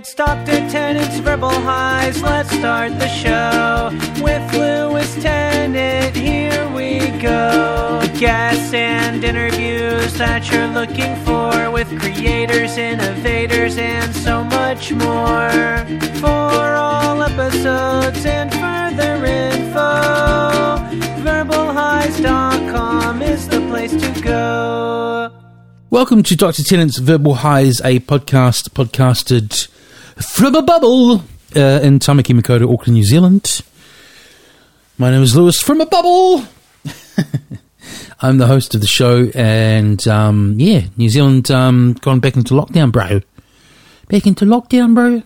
It's Dr. Tennant's Verbal Highs. Let's start the show with Lewis Tennant. Here we go. Guests and interviews that you're looking for with creators, innovators, and so much more. For all episodes and further info, verbalhighs.com is the place to go. Welcome to Dr. Tennant's Verbal Highs, a podcast podcasted from a bubble uh, in Tamaki Makaurau, Auckland, New Zealand. My name is Lewis from a bubble. I'm the host of the show, and um, yeah, New Zealand um, gone back into lockdown, bro. Back into lockdown, bro.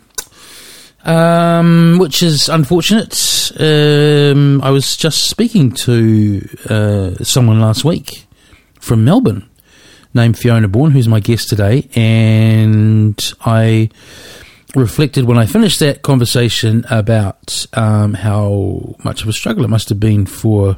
Um, which is unfortunate. Um, I was just speaking to uh, someone last week from Melbourne named Fiona Bourne, who's my guest today, and I reflected when I finished that conversation about um, how much of a struggle it must have been for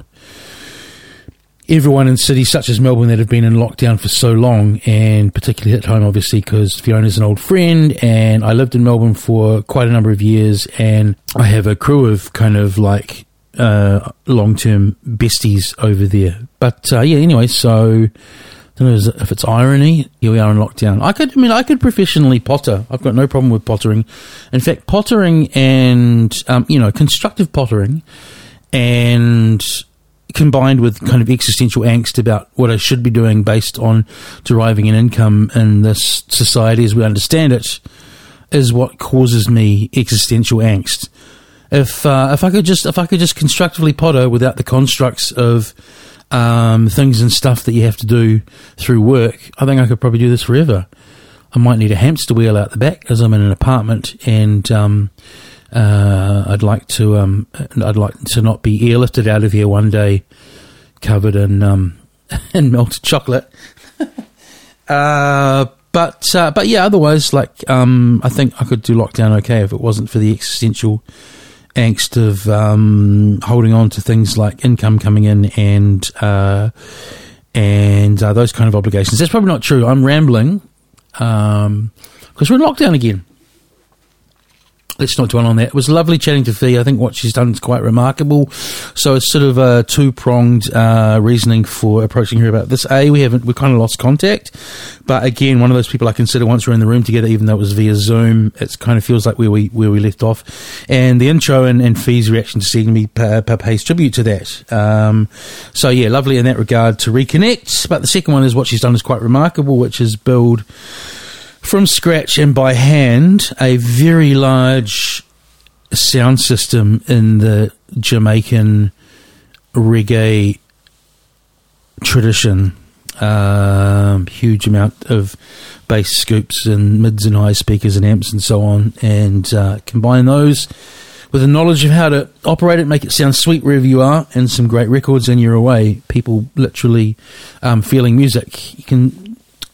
everyone in cities such as Melbourne that have been in lockdown for so long, and particularly at home, obviously, because Fiona's an old friend, and I lived in Melbourne for quite a number of years, and I have a crew of kind of like uh, long term besties over there. But uh, yeah, anyway, so. Don't know if it's irony. Here we are in lockdown. I could, I mean, I could professionally potter. I've got no problem with pottering. In fact, pottering and um, you know constructive pottering, and combined with kind of existential angst about what I should be doing based on deriving an income in this society as we understand it, is what causes me existential angst. If uh, if I could just if I could just constructively potter without the constructs of um, things and stuff that you have to do through work, I think I could probably do this forever. I might need a hamster wheel out the back as I'm in an apartment, and um, uh, I'd like to um, I'd like to not be airlifted out of here one day covered in um, in melted chocolate. uh, but uh, but yeah, otherwise, like um, I think I could do lockdown okay if it wasn't for the existential angst of um, holding on to things like income coming in and uh, and uh, those kind of obligations. That's probably not true. I'm rambling because um, we're in lockdown again. Let's not dwell on that. It was lovely chatting to Fee. I think what she's done is quite remarkable. So it's sort of a two pronged uh, reasoning for approaching her about this. A, we haven't we kind of lost contact, but again, one of those people I consider once we're in the room together, even though it was via Zoom, it kind of feels like where we where we left off. And the intro and, and Fee's reaction to seeing me pay, pays tribute to that. Um, so yeah, lovely in that regard to reconnect. But the second one is what she's done is quite remarkable, which is build from scratch and by hand a very large sound system in the Jamaican reggae tradition. Um, huge amount of bass scoops and mids and high speakers and amps and so on, and uh, combine those with a knowledge of how to operate it, make it sound sweet wherever you are, and some great records, and you're away. People literally um, feeling music. You can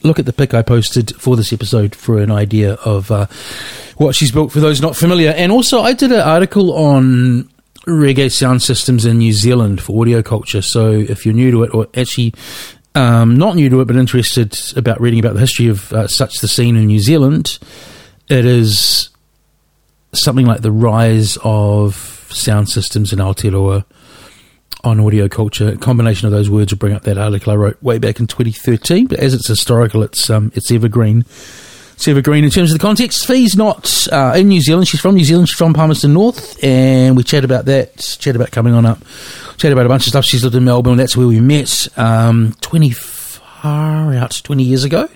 look at the pic I posted for this episode for an idea of uh, what she's built for those not familiar. And also, I did an article on reggae sound systems in New Zealand for audio culture. So if you're new to it, or actually um, not new to it, but interested about reading about the history of uh, such the scene in New Zealand, it is something like the rise of sound systems in Aotearoa on audio culture. A combination of those words will bring up that article I wrote way back in 2013. But as it's historical, it's um, it's evergreen. It's evergreen in terms of the context. Fee's not uh, in New Zealand. She's from New Zealand. She's from Palmerston North, and we chat about that. Chat about coming on up. Chat about a bunch of stuff. She's lived in Melbourne. That's where we met. Um, Twenty far out, twenty years ago.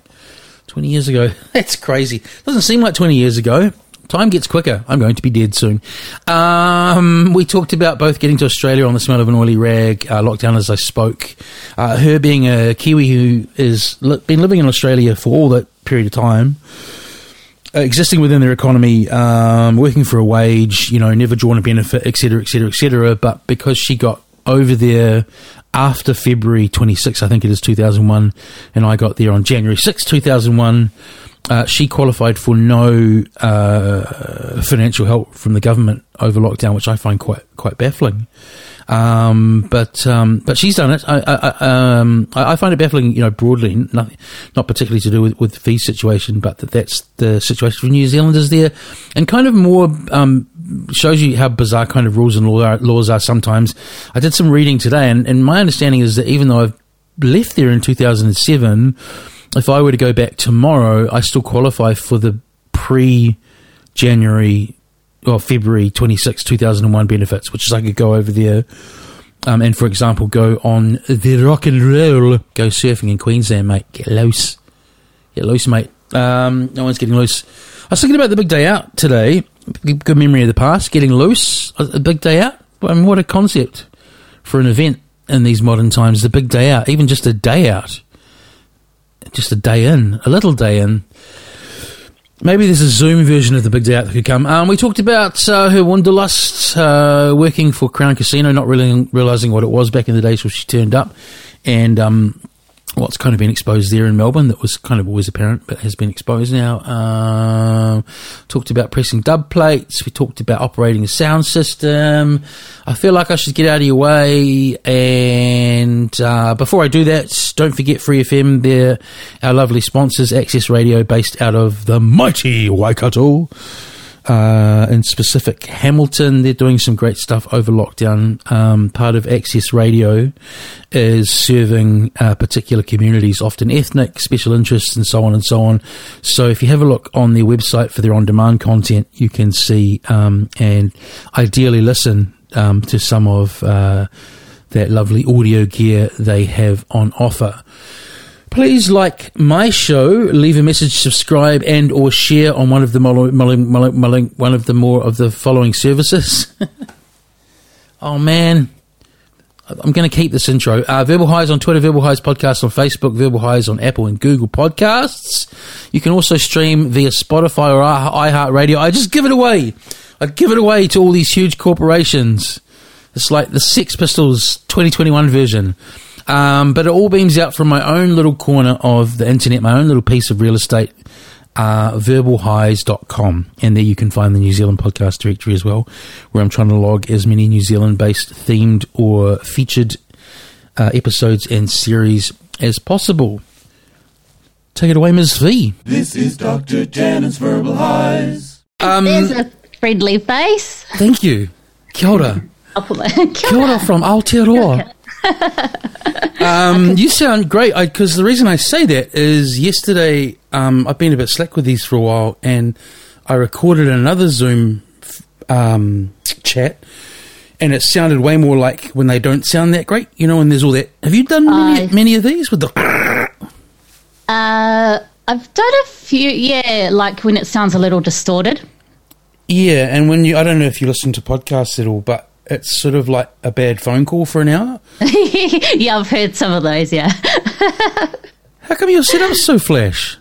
20 years ago. That's crazy. Doesn't seem like 20 years ago. Time gets quicker. I'm going to be dead soon. Um, we talked about both getting to Australia on the smell of an oily rag, uh, lockdown as I spoke. Uh, her being a Kiwi who has li- been living in Australia for all that period of time, uh, existing within their economy, um, working for a wage, you know, never drawn a benefit, etc., etc., etc. But because she got over there after February 26, I think it is 2001, and I got there on January 6, 2001 uh, she qualified for no uh, financial help from the government over lockdown, which I find quite quite baffling. Um, but um, but she's done it. I, I, um, I, find it baffling, you know, broadly, not, not particularly to do with, with the Fee situation, but that that's the situation for New Zealanders there, and kind of more um, shows you how bizarre kind of rules and law laws are sometimes. I did some reading today, and, and my understanding is that even though I've left there in 2007, if I were to go back tomorrow, I still qualify for the pre January or February 26, 2001 benefits, which is I could go over there um, and, for example, go on the rock and roll, go surfing in Queensland, mate. Get loose. Get loose, mate. Um, no one's getting loose. I was thinking about the big day out today. Good memory of the past. Getting loose. A big day out. I mean, what a concept for an event in these modern times. The big day out. Even just a day out. Just a day in. A little day in. Maybe there's a Zoom version of the big day out that could come. Um, we talked about uh, her wanderlust, uh, working for Crown Casino, not really realizing what it was back in the days when she turned up, and um, what's kind of been exposed there in Melbourne that was kind of always apparent but has been exposed now. Um, talked about pressing dub plates. We talked about operating a sound system. I feel like I should get out of your way. And uh, before I do that, don't forget Free FM. They're our lovely sponsors, Access Radio, based out of the mighty Waikato uh, in specific Hamilton. They're doing some great stuff over lockdown. Um, part of Access Radio is serving uh, particular communities, often ethnic, special interests, and so on and so on. So if you have a look on their website for their on demand content, you can see um, and ideally listen um, to some of uh, that lovely audio gear they have on offer. Please like my show, leave a message, subscribe, and or share on one of the one of the more of the following services. oh man, I'm going to keep this intro. Uh, Verbal Highs on Twitter, Verbal Highs Podcast on Facebook, Verbal Highs on Apple and Google Podcasts. You can also stream via Spotify or iHeartRadio. I just give it away. I give it away to all these huge corporations. It's like the Sex Pistols 2021 version. Um, but it all beams out from my own little corner of the internet, my own little piece of real estate, uh, verbalhighs.com. And there you can find the New Zealand podcast directory as well, where I'm trying to log as many New Zealand based themed or featured uh, episodes and series as possible. Take it away, Ms. Fee. This is Dr. Tennant's Verbal Highs. Um, There's a friendly face. Thank you. Kia ora. Kia ora from Aotearoa um, you sound great because the reason I say that is yesterday um, I've been a bit slack with these for a while and I recorded another Zoom um, chat and it sounded way more like when they don't sound that great, you know, and there's all that. Have you done many, uh, many of these with the. Uh, I've done a few, yeah, like when it sounds a little distorted. Yeah, and when you, I don't know if you listen to podcasts at all, but it's sort of like a bad phone call for an hour. yeah, I've heard some of those. Yeah. How come your setup's so flash?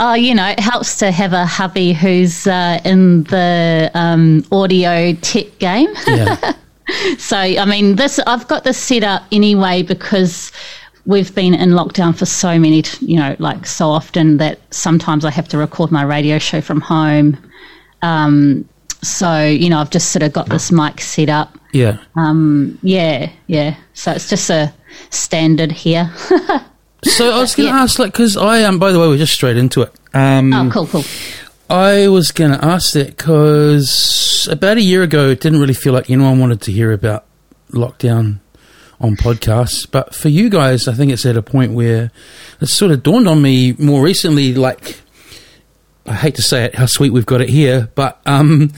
Oh, you know, it helps to have a hubby who's uh, in the um, audio tech game. Yeah. so, I mean, this I've got this set up anyway because we've been in lockdown for so many, you know, like so often that sometimes I have to record my radio show from home. Um, so, you know, I've just sort of got this mic set up. Yeah. Um, yeah, yeah. So it's just a standard here. so I was going to yeah. ask, like, because I am, um, by the way, we're just straight into it. Um, oh, cool, cool. I was going to ask that because about a year ago, it didn't really feel like anyone wanted to hear about lockdown on podcasts. But for you guys, I think it's at a point where it sort of dawned on me more recently, like, I hate to say it, how sweet we've got it here, but um,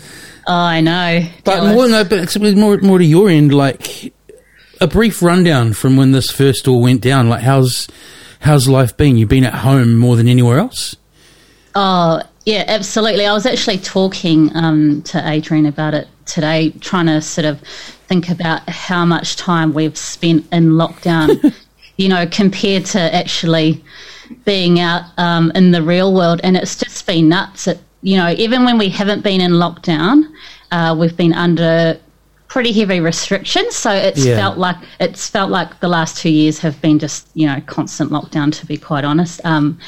oh, I know. But more, no, but more, more to your end, like a brief rundown from when this first all went down. Like, how's how's life been? You've been at home more than anywhere else. Oh yeah, absolutely. I was actually talking um, to Adrian about it today, trying to sort of think about how much time we've spent in lockdown. you know, compared to actually being out um, in the real world, and it's just been nuts. It, you know, even when we haven't been in lockdown, uh, we've been under pretty heavy restrictions. So it's Yeah. felt like it's felt like the last two years have been just you know constant lockdown. To be quite honest, um,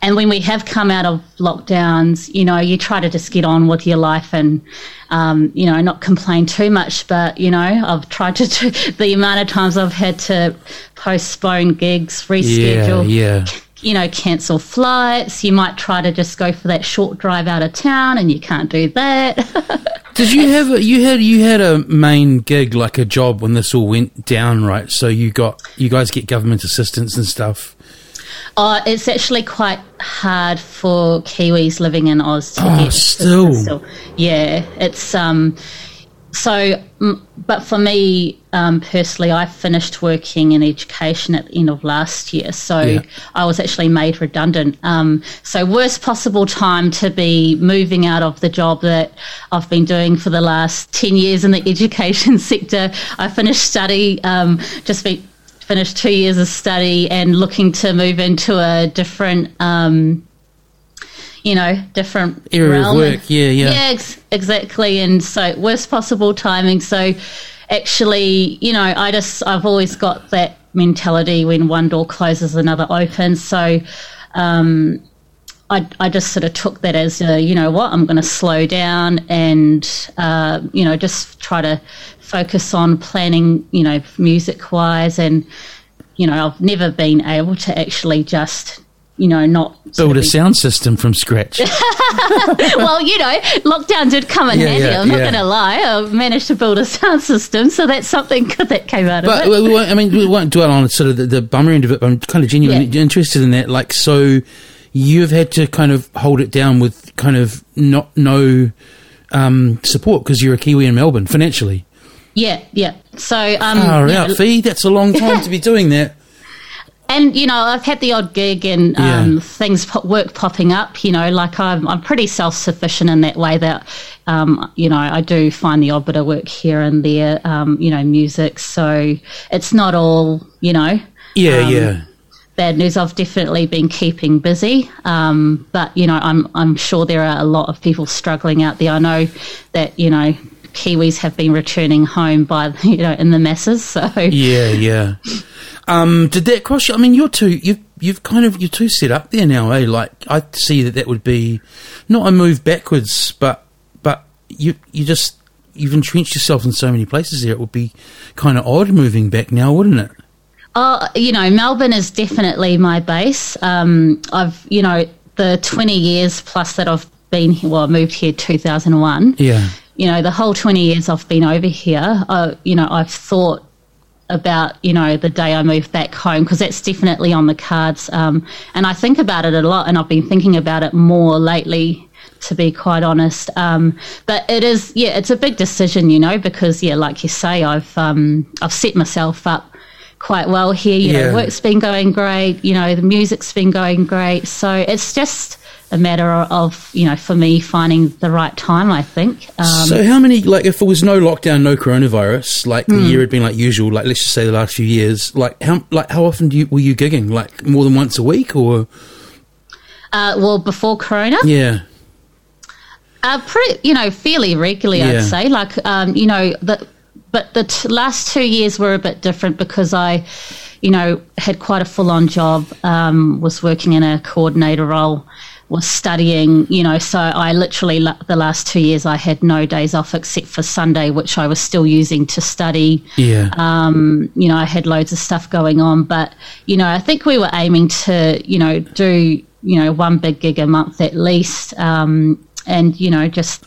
and when we have come out of lockdowns, you know, you try to just get on with your life and um, you know not complain too much. But you know, I've tried to do the amount of times I've had to postpone gigs, reschedule Yeah, yeah. You know, cancel flights. You might try to just go for that short drive out of town, and you can't do that. Did you have a, you had you had a main gig like a job when this all went down, right? So you got you guys get government assistance and stuff. uh, it's actually quite hard for Kiwis living in Oz to Oh, get still. assistance Yeah, it's um. So, but for me um, personally, I finished working in education at the end of last year, so Yeah. I was actually made redundant. Um, so, worst possible time to be moving out of the job that I've been doing for the last ten years in the education sector. I finished study, um, just be, finished two years of study, and looking to move into a different. Um, you know, different Area of realm. work, yeah, yeah. Yeah, ex- exactly. And so, worst possible timing. So, actually, you know, I just, I've always got that mentality when one door closes, another opens. So, um, I, I just sort of took that as, a, you know what, I'm going to slow down and, uh, you know, just try to focus on planning, you know, music wise. And, you know, I've never been able to actually just, you know, not Build a be- sound system from scratch. well, you know, lockdown did come in Yeah, handy. yeah, I'm not yeah. going to lie. I managed to build a sound system, so that's something good that came out But of it. we won't, I mean, we won't dwell on sort of the, the bummer end of it. But I'm kind of genuinely Yeah. interested in that. Like, so you've had to kind of hold it down with kind of not no um, support because you're a Kiwi in Melbourne financially. yeah, yeah. So, um, Far out, Fee. That's a long time to be doing that. And you know, I've had the odd gig and um, Yeah. things pop, work popping up. You know, like I'm, I'm pretty self sufficient in that way that, um, you know, I do find the odd bit of work here and there. Um, you know, music. So it's not all, you know. Yeah, Um, yeah. bad news. I've definitely been keeping busy, um, but you know, I'm I'm sure there are a lot of people struggling out there. I know that you know Kiwis have been returning home by you know in the masses. So Yeah, yeah. Um, did that cross you? I mean, you're too. You've you've kind of you're too set up there now, eh? Like I see that that would be not a move backwards, but but you you just you've entrenched yourself in so many places there. It would be kind of odd moving back now, wouldn't it? Oh, you know, Melbourne is definitely my base. Um, I've, you know, the 20 years plus that I've been here, well, I moved here 2001. Yeah, You know, the whole 20 years I've been over here, uh, you know, I've thought about, you know, the day I move back home because that's definitely on the cards. Um, and I think about it a lot and I've been thinking about it more lately to be quite honest. Um, but it is, yeah, it's a big decision, you know, because yeah, like you say, I've um, I've set myself up quite well here. You Yeah. know, work's been going great. You know, the music's been going great. So it's just a matter of you know, for me finding the right time. I think. Um, so how many like if there was no lockdown, no coronavirus, like Hmm. the year had been like usual, like let's just say the last few years, like how like how often do you were you gigging? Like more than once a week or uh, well, before Corona, yeah, Uh, pretty, you know, fairly regularly, Yeah. I'd say. Like, um, you know, the, but the t- last two years were a bit different because I, you know, had quite a full on job, um, was working in a coordinator role, was studying, you know, so I literally, la- the last two years, I had no days off except for Sunday, which I was still using to study. yeah. Um, you know, I had loads of stuff going on, but you know, I think we were aiming to, you know, do you know one big gig a month at least, um, and you know, just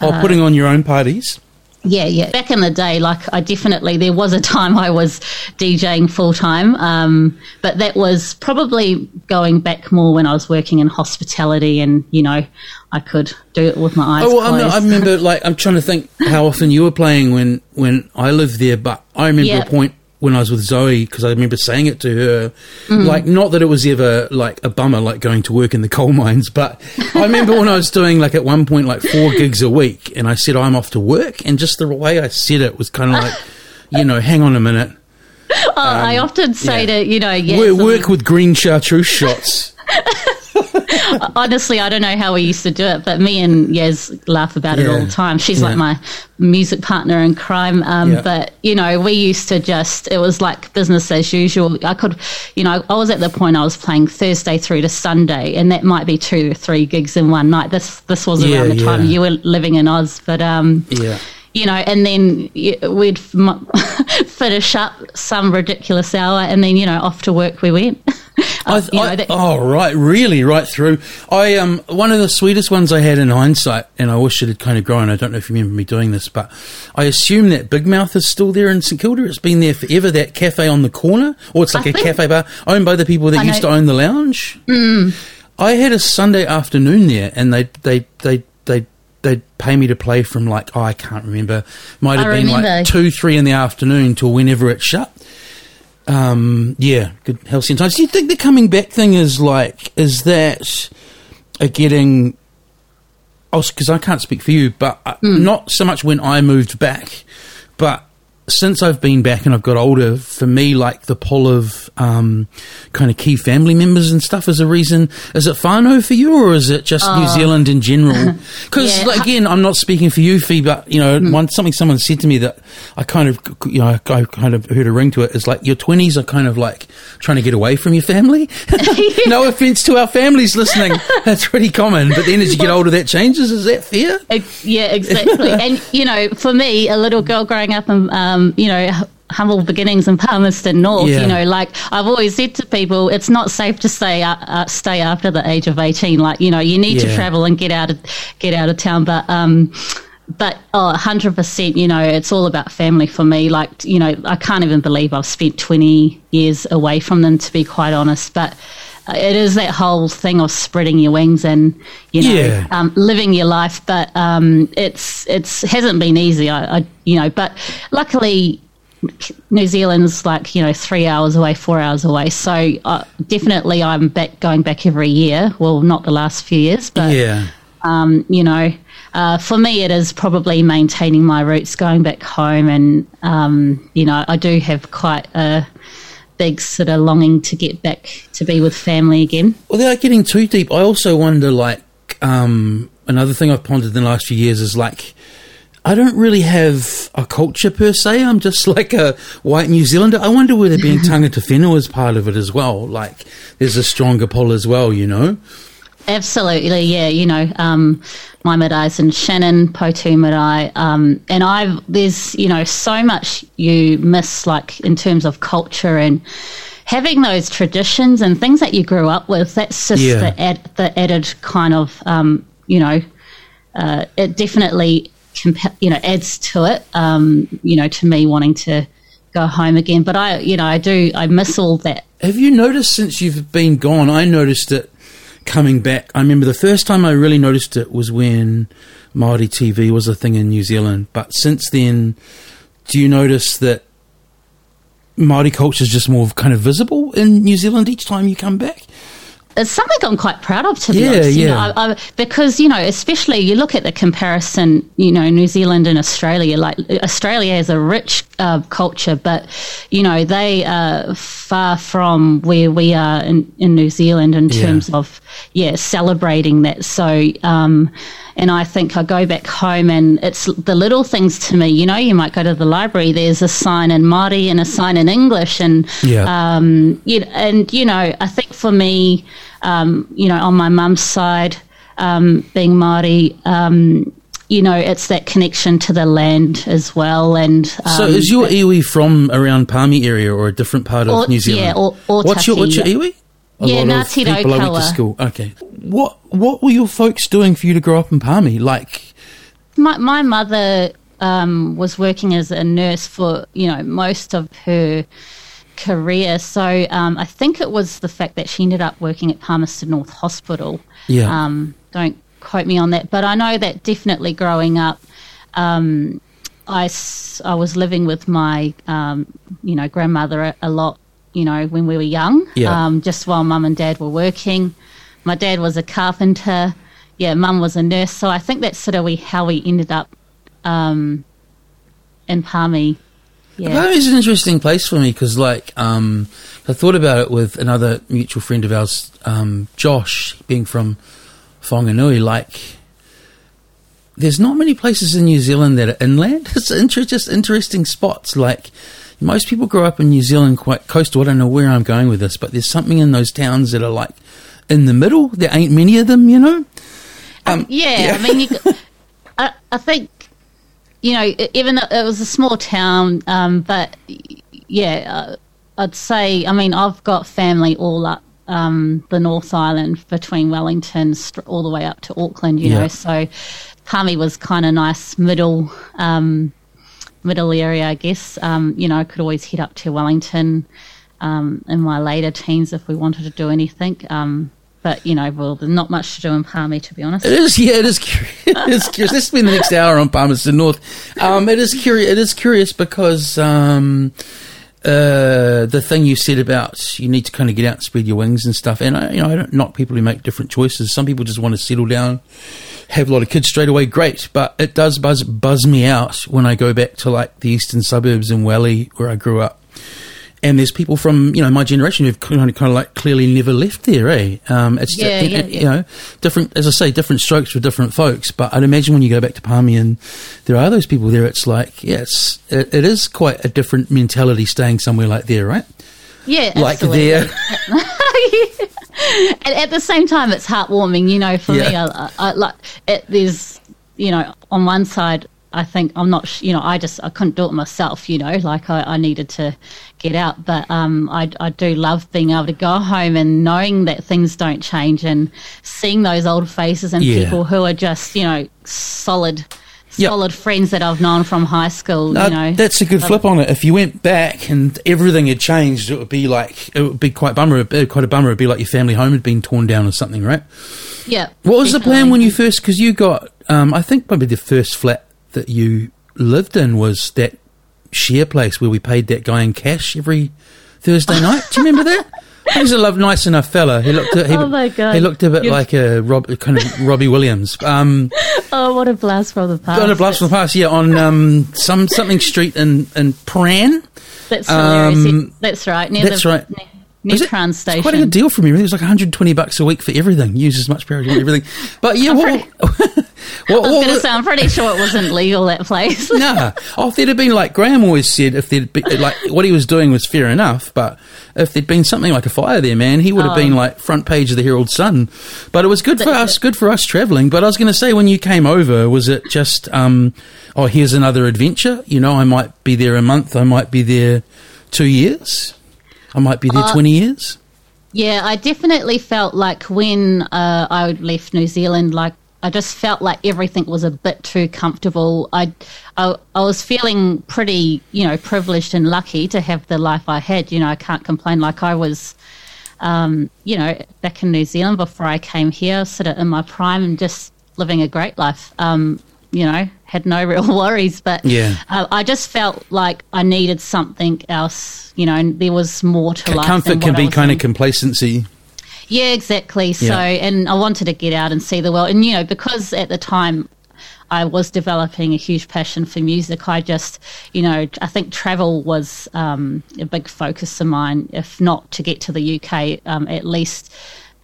oh, putting on your own parties. Yeah, yeah. Back in the day, like I definitely there was a time I was DJing full time, um, but that was probably going back more when I was working in hospitality, and you know, I could do it with my eyes Oh, well, I'm closed. not, I remember, like, I'm trying to think how often you were playing when, when I lived there, but I remember Yeah. a point when I was with Zoe, because I remember saying it to her, Mm. like, not that it was ever, like, a bummer, like going to work in the coal mines, but I remember when I was doing, like, at one point, like, four gigs a week, and I said, I'm off to work, and just the way I said it was kind of like, you know, hang on a minute. oh, I often say yeah. to you know, yeah, Work, work with green chartreuse shots. Honestly, I don't know how we used to do it, but me and Yaz laugh about yeah. it all the time. She's yeah. like my music partner in crime. Um, yeah. But, you know, we used to just, it was like business as usual. I could, you know, I was at the point I was playing Thursday through to Sunday, and that might be two or three gigs in one night. This this was around the time you were living in Oz. But, um, yeah you know, and then we'd finish up some ridiculous hour, and then you know, off to work we went. I, I, that, oh, right, really, right through. I um, one of the sweetest ones I had in hindsight, and I wish it had kind of grown. I don't know if you remember me doing this, but I assume that Big Mouth is still there in St Kilda. It's been there forever. That cafe on the corner, or it's like I a cafe bar owned by the people that used to own the lounge. Mm. I had a Sunday afternoon there, and they they they they'd pay me to play from like oh, I can't remember, might have I been remember. like two, three in the afternoon till whenever it shut. Um, yeah, good halcyon times. Do you think the coming back thing is like is that a getting? Because I can't speak for you, but mm. not so much when I moved back, but since I've been back and I've got older, for me, like the pull of um, kind of key family members and stuff is a reason. Is it whānau for you, or is it just New oh. Zealand in general? Because yeah. like, again, I'm not speaking for you, Fee, but you know, mm. one something someone said to me that I kind of, you know, I kind of heard a ring to it. Is like your 20s are kind of like trying to get away from your family. no offense to our families listening, that's pretty common. But then as you get older, that changes. Is that fair? yeah, exactly. and you know, for me, a little girl growing up in um, um, you know, humble beginnings in Palmerston North. Yeah. You know, like I've always said to people, it's not safe to stay uh, uh, stay after the age of eighteen. Like you know, you need yeah. to travel and get out of get out of town. But um, but oh, 100%, you know, it's all about family for me. Like, you know, I can't even believe I've spent 20 years away from them, to be quite honest. But it is that whole thing of spreading your wings and, you know, yeah. um, living your life. But um, it's it's hasn't been easy, I, I, you know, but luckily New Zealand's like, you know, three hours away, four hours away. So uh, definitely I'm back going back every year. Well, not the last few years, but, yeah. um, you know, uh, for me, it is probably maintaining my roots, going back home, and um, you know, I do have quite a big sort of longing to get back to be with family again. Without getting too deep, I also wonder, like, um, another thing I've pondered in the last few years is like. I don't really have a culture per se. I'm just like a white New Zealander. I wonder whether being tangata whenua is part of it as well. Like, there's a stronger pull as well, you know? Absolutely, yeah. You know, um, my marae's in Shannon, Poutu marae, um, and I've there's you know so much you miss like in terms of culture and having those traditions and things that you grew up with. That's just yeah. the ad, the added kind of um, you know, uh, it definitely compa- you know adds to it. Um, you know, to me wanting to go home again, but I you know I do I miss all that. Have you noticed since you've been gone? I noticed it coming back. I remember the first time I really noticed it was when Māori TV was a thing in New Zealand. But since then, do you notice that Māori culture is just more kind of visible in New Zealand each time you come back? It's something I'm quite proud of, to be yeah, honest. You yeah. Know, I, I, because you know, especially you look at the comparison, you know, New Zealand and Australia. Like Australia has a rich uh, culture, but you know, they are far from where we are in, in New Zealand in yeah. terms of yeah, celebrating that. So. Um, and I think I go back home and it's the little things to me. You know, you might go to the library. There's a sign in Māori and a sign in English, and yeah. um, you, and you know, I think for me, um, you know, on my mum's side, um, being Māori, um, you know, it's that connection to the land as well. And so, is your iwi from around Palmy area or a different part of or, New Zealand? Yeah, or, or what's your what's your iwi? A yeah, Ngāti people I went to school. Okay, what what were your folks doing for you to grow up in Palmy? Like, my my mother um, was working as a nurse for you know most of her career. So um, I think it was the fact that she ended up working at Palmerston North Hospital. Yeah. Um, don't quote me on that, but I know that definitely growing up. Um, I, I was living with my, um, you know, grandmother a, a, lot, you know, when we were young, yeah. Um, just while mum and dad were working. My dad was a carpenter. Yeah, mum was a nurse. So I think that's sort of we, how we ended up um, in Palmy yeah. is an interesting place for me because, like, um, I thought about it with another mutual friend of ours, um, Josh, being from Whanganui. Like, there's not many places in New Zealand that are inland. It's inter- just interesting spots. Like, most people grow up in New Zealand quite coastal. I don't know where I'm going with this, but there's something in those towns that are like in the middle. There ain't many of them, you know. Um, yeah, yeah, I mean, you, I, I, think you know, even though it was a small town, um, but yeah, uh, I'd say. I mean, I've got family all up um, the North Island between Wellington all the way up to Auckland. You yeah. know, so Palmy was kind of nice middle um, middle area, I guess. Um, you know, I could always head up to Wellington um, in my later teens if we wanted to do anything. Um, but you know, well, there's not much to do in Palmy, to be honest. It is, yeah, it is. Curious. it is curious. Let's spend the next hour on Palmerston North. Um, it is curious. It is curious because um, uh, the thing you said about you need to kind of get out and spread your wings and stuff. And I, you know, I don't knock people who make different choices. Some people just want to settle down, have a lot of kids straight away. Great, but it does buzz buzz me out when I go back to like the eastern suburbs in Welly where I grew up and there's people from you know my generation who've kind of kind of like clearly never left there, eh? Um, it's yeah, yeah, it, yeah. you know different as I say, different strokes for different folks. But I'd imagine when you go back to Palmy and there are those people there, it's like yeah, it's it, it is quite a different mentality staying somewhere like there, right? Yeah, like absolutely. there. and at the same time, it's heartwarming. You know, for yeah. me, I, I, like it, there's you know on one side I think I'm not, you know, I just I couldn't do it myself, you know, like I, I needed to get out. But um, I, I do love being able to go home and knowing that things don't change and seeing those old faces and yeah. people who are just, you know, solid. Yep. Solid friends that I've known from high school. No, you know, that's a good flip on it. If you went back and everything had changed, it would be like it would be quite bummer. Quite a bummer. It'd be like your family home had been torn down or something, right? Yeah. What was definitely. the plan when you first? Because you got, um, I think maybe the first flat that you lived in was that share place where we paid that guy in cash every Thursday night. Do you remember that? He was a love, nice enough fella. He looked. He, oh my god! He looked a bit You're... like a Rob, kind of Robbie Williams. Um, oh, what a blast from the past! What a blast from the past. Yeah, on um, some something street in in Prahran. That's um, That's right. that's the, right. Near, It, Station. It's quite a good deal for me. Really, It was like 120 bucks a week for everything. Use as much power as everything. But yeah, what, pretty, what, I was going to say, I'm pretty sure it wasn't legal that place. nah. Oh, if there'd have been like Graham always said, if there'd be like what he was doing was fair enough, but if there'd been something like a fire there, man, he would have oh. been like front page of the Herald Sun. But it was good for us, good for us travelling. But I was going to say, when you came over, was it just, um, oh, here's another adventure? You know, I might be there a month, I might be there two years, I might be there uh, 20 years. Yeah, I definitely felt like when uh, I left New Zealand, like I just felt like everything was a bit too comfortable. I, I, I, was feeling pretty, you know, privileged and lucky to have the life I had. You know, I can't complain. Like I was, um, you know, back in New Zealand before I came here, sort of in my prime and just living a great life. Um, you know, had no real worries. But yeah. Uh, I just felt like I needed something else, you know, and there was more to C- life. Comfort can be kind in. of complacency. Yeah, exactly. So, yeah. and I wanted to get out and see the world. And, you know, because at the time I was developing a huge passion for music, I just, you know, I think travel was um, a big focus of mine, if not to get to the UK, um, at least,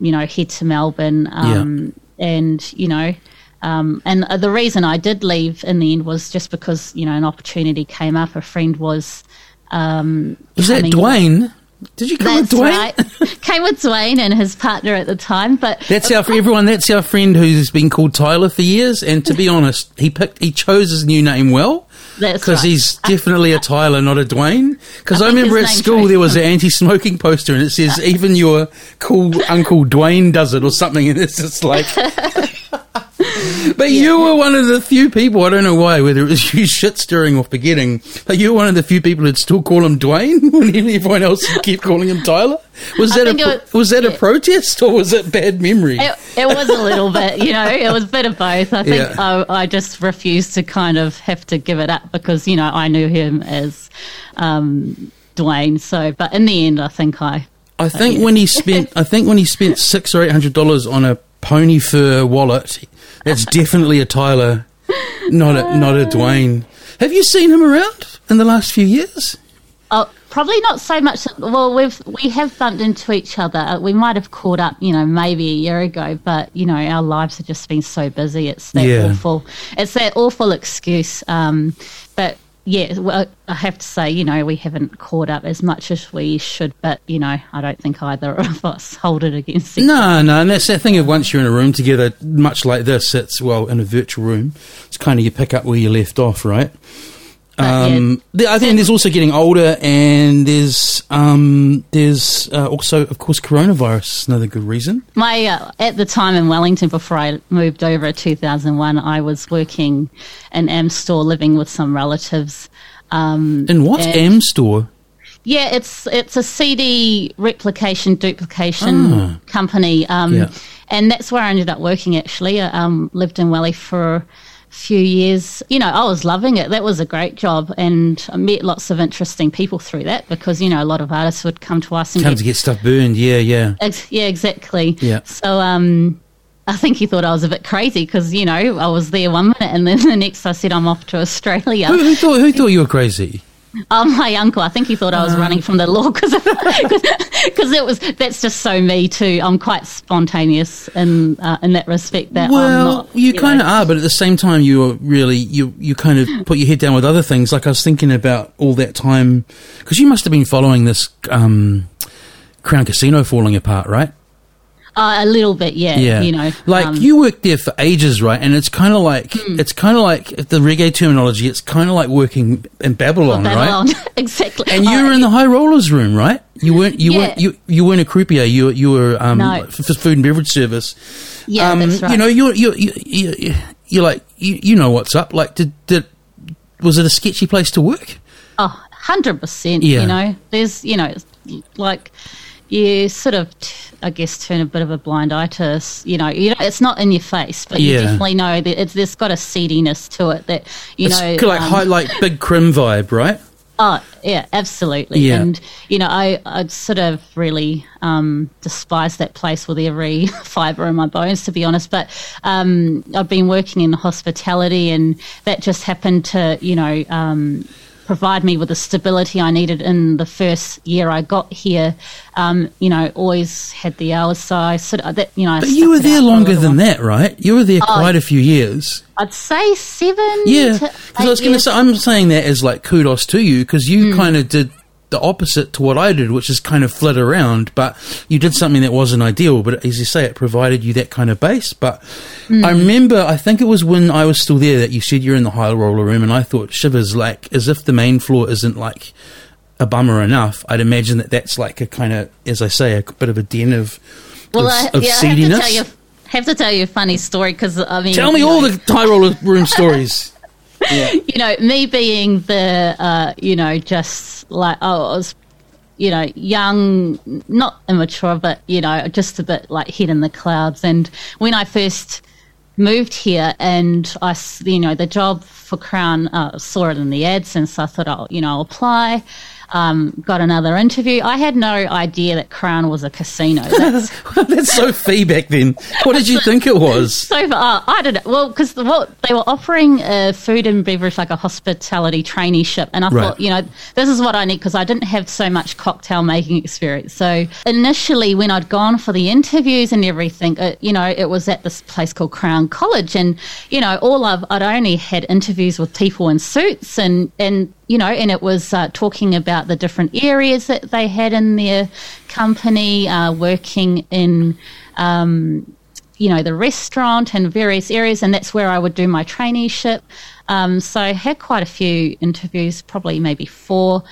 you know, head to Melbourne. Um, yeah. And, you know, um, and the reason I did leave in the end was just because you know an opportunity came up. A friend was. Um, was that Dwayne? Did you come that's with Dwayne? Right. came with Dwayne and his partner at the time, but that's our everyone. That's our friend who's been called Tyler for years. And to be honest, he picked he chose his new name well because right. he's definitely a Tyler, not a Dwayne. Because I, I remember at school there was an anti-smoking poster, and it says even your cool uncle Dwayne does it or something, and it's just like. But yeah. you were one of the few people, I don't know why, whether it was you shit stirring or forgetting, but you were one of the few people who'd still call him Dwayne when everyone else kept calling him Tyler. Was that, a, was, was, that yeah. a protest or was it bad memory? It, it, was a little bit, you know, it was a bit of both. I think yeah. I, I, just refused to kind of have to give it up because, you know, I knew him as um, Dwayne. So, but in the end, I think I. I think when he spent, I think when he spent six or eight hundred dollars on a pony fur wallet, that's definitely a Tyler, not a not a Dwayne. Have you seen him around? in the last few years? Oh, probably not so much. Well, we've we have bumped into each other. Uh, we might have caught up, you know, maybe a year ago, but you know, our lives have just been so busy. It's that Yeah. awful. It's that awful excuse. Um, but yeah, well, I have to say, you know, we haven't caught up as much as we should. But you know, I don't think either of us hold it against each No, no, and that's that thing of once you're in a room together, much like this, it's well in a virtual room. It's kind of you pick up where you left off, right? Yeah. Um, the- I think there's also getting older, and there's um, there's uh, also, of course, coronavirus. is Another good reason. My uh, at the time in Wellington before I moved over in 2001, I was working in M store, living with some relatives. Um, In what M store? Yeah, it's it's a CD replication duplication Ah. company, um, Yeah. and that's where I ended up working. Actually, I um, lived in Welly for few years. You know, I was loving it. That was a great job, and I met lots of interesting people through that because you know a lot of artists would come to us and Come get to get stuff burned. Yeah, yeah. Ex- yeah, exactly. Yeah. So, um, I think he thought I was a bit crazy because you know I was there one minute and then the next I said I'm off to Australia. Who, who thought who thought you were crazy? Um, my uncle, I think he thought I Uh. was running from the law because it was that's just so me too. I'm quite spontaneous in uh, in that respect. That I'm Well, not, you know. kind of are, but at the same time, you are really you you kind of put your head down with other things. Like I was thinking about all that time because you must have been following this um, Crown Casino falling apart, right? Uh, a little bit, yeah. Yeah, You know, like um, you worked there for ages, right? And it's kind of like it's kind of like the reggae terminology. It's kind of like working in Babylon, right? Babylon, exactly. And you were in the high rollers room, right? You weren't. You Yeah. weren't. You you weren't a croupier. You you were um, No. for food and beverage service. yeah, um, that's right. You know, you're you you you you're like you you know what's up. Like, did did was it a sketchy place to work? Oh, 100%. Yeah. You know, there's, you know, it's like you sort of, I guess, turn a bit of a blind eye to, you know, you know, it's not in your face, but you definitely know that it's, there's got a seediness to it that, you it's know. like um, high, like big crim vibe, right? Oh, yeah, absolutely. Yeah. And, you know, I, I sort of really um, despise that place with every fibre in my bones, to be honest. But um, I've been working in hospitality, and that just happened to, you know, um, provide me with the stability I needed in the first year I got here. Um, you know, always had the hours, so I sort of, that, you know, I But you were there out for a longer than that, right? You were there quite a few years. I'd say seven. Yeah, because I was going to say I'm saying that as like kudos to you because you kind of did the opposite to what I did, which is kind of flit around. But you did something that wasn't ideal. But as you say, it provided you that kind of base. But Hmm. I remember, I think it was when I was still there that you said you're in the high roller room, and I thought shivers like as if the main floor isn't like a bummer enough. I'd imagine that that's like a kind of, as I say, a bit of a den of Well, of, I, of yeah, I have to tell you, have to tell you a funny story because I mean, Tell me all know, the high roller room stories. You know, me being the, uh, you know, just like I was, you know, young, not immature, but you know, just a bit like head in the clouds. And when I first moved here, and I, you know, the job for Crown uh, saw it in the ads, and so I thought, I'll, you know, I'll apply. Um, got another interview. I had no idea that Crown was a casino. That's That's so Fee back then. What did you think it was? so far, I didn't. know. Well, because what they were offering a food and beverage, like a hospitality traineeship, and I Right. thought, you know, this is what I need because I didn't have so much cocktail making experience. So initially, when I'd gone for the interviews and everything, it, you know, it was at this place called Crown College, and you know, all I've I'd only had interviews with people in suits, and and you know, and it was uh, talking about the different areas that they had in their company, uh, working in. Um, you know, the restaurant and various areas, and that's where I would do my traineeship. Um, so I had quite a few interviews, probably maybe four.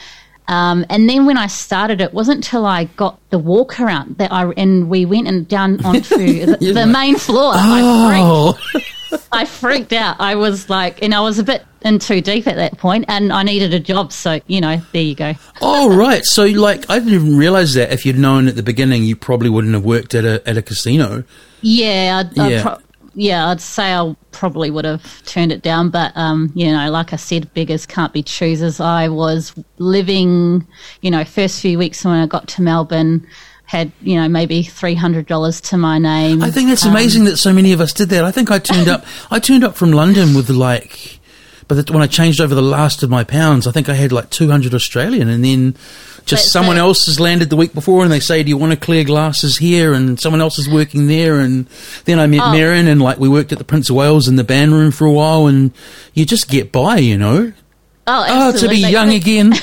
Um, and then when I started, it wasn't till I got the walk around that I and we went and down onto the, the main floor. I, freaked, Oh, I freaked out. I was like, and I was a bit in too deep at that point, and I needed a job. So you know, there you go. oh, right. So, like, I didn't even realize that. If you'd known at the beginning, you probably wouldn't have worked at a at a casino. Yeah, I'd, I'd Yeah. pro- yeah, I'd say I probably would have turned it down, but um, you know, like I said, beggars can't be choosers. I was living, you know, first few weeks when I got to Melbourne, had you know maybe three hundred dollars to my name. I think that's Um, amazing that so many of us did that. I think I turned up. I turned up from London with like but when I changed over the last of my pounds, I think I had like 200 Australian, and then just That's someone it. else has landed the week before, and they say, "Do you want to clear glasses here?" And someone else is working there, and then I met Oh. Marin, and like we worked at the Prince of Wales in the band room for a while, and you just get by, you know. Oh, Oh, to be young again.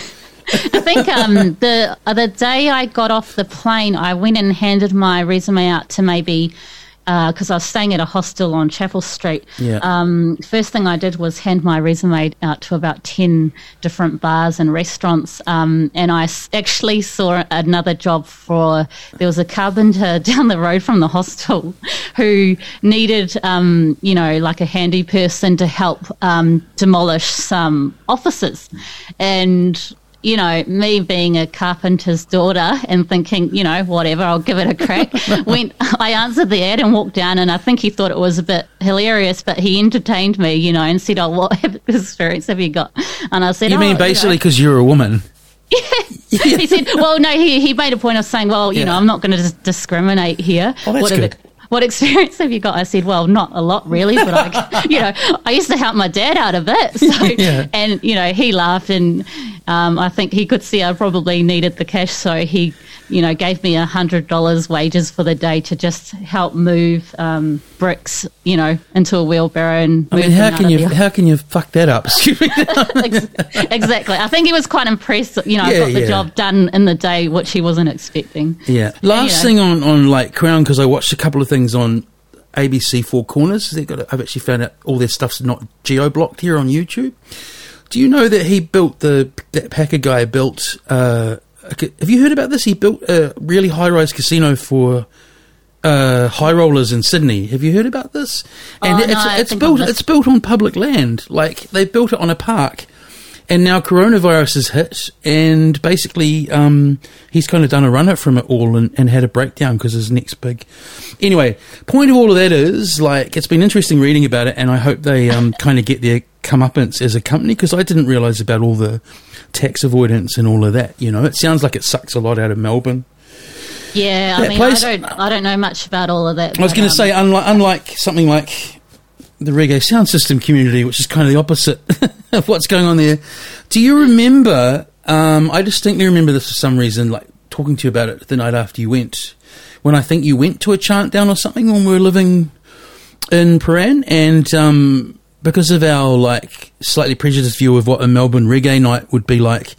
I think um, the uh, the day I got off the plane, I went and handed my resume out to maybe because I was staying at a hostel on Chapel Street. Yeah. Um, first thing I did was hand my resume out to about ten different bars and restaurants, um, and I s- actually saw another job for. There was a carpenter down the road from the hostel who needed, um, you know, like a handy person to help um, demolish some offices, and you know, me being a carpenter's daughter and thinking, you know, whatever, I'll give it a crack. Went, I answered the ad and walked down, and I think he thought it was a bit hilarious, but he entertained me, you know, and said, "Oh, what experience have you got?" And I said, You "Oh, mean basically because you're a woman? he said, "Well, no." He he made a point of saying, "Well, you Yeah. know, I'm not going to dis- discriminate here." Oh, that's what have good. What experience have you got? I said, "Well, not a lot, really, but I, you know, I used to help my dad out a bit." So, Yeah. and you know, he laughed, and um, I think he could see I probably needed the cash, so he, you know, gave me a hundred dollars wages for the day to just help move um, bricks, you know, into a wheelbarrow and. I mean, how can you the- how can you fuck that up? Exactly. I think he was quite impressed. that, You know, I got the yeah. job done in the day, which he wasn't expecting. Yeah. Last you thing on, on like Crown because I watched a couple of things on ABC Four Corners. They got. I've actually found out all their stuff's not geo blocked here on YouTube. Do you know that he built the that Packer guy built? Uh, have you heard about this? He built a really high rise casino for uh, high rollers in Sydney. Have you heard about this? And Oh, no, it's I it's built it's built on public land. Like they built it on a park. And now coronavirus has hit, and basically um, he's kind of done a runner from it all and, and had a breakdown because his next big. Anyway, point of all of that is like it's been interesting reading about it, and I hope they um, kind of get their comeuppance as a company because I didn't realise about all the tax avoidance and all of that. You know, it sounds like it sucks a lot out of Melbourne. Yeah, That I mean, place- I don't, I don't know much about all of that. I was going to um, say, unlike, unlike something like the reggae sound system community, which is kind of the opposite of what's going on there. Do you remember? Um, I distinctly remember this for some reason, like talking to you about it the night after you went, when I think you went to a chant down or something when we were living in Prahran, and um, because of our like slightly prejudiced view of what a Melbourne reggae night would be like,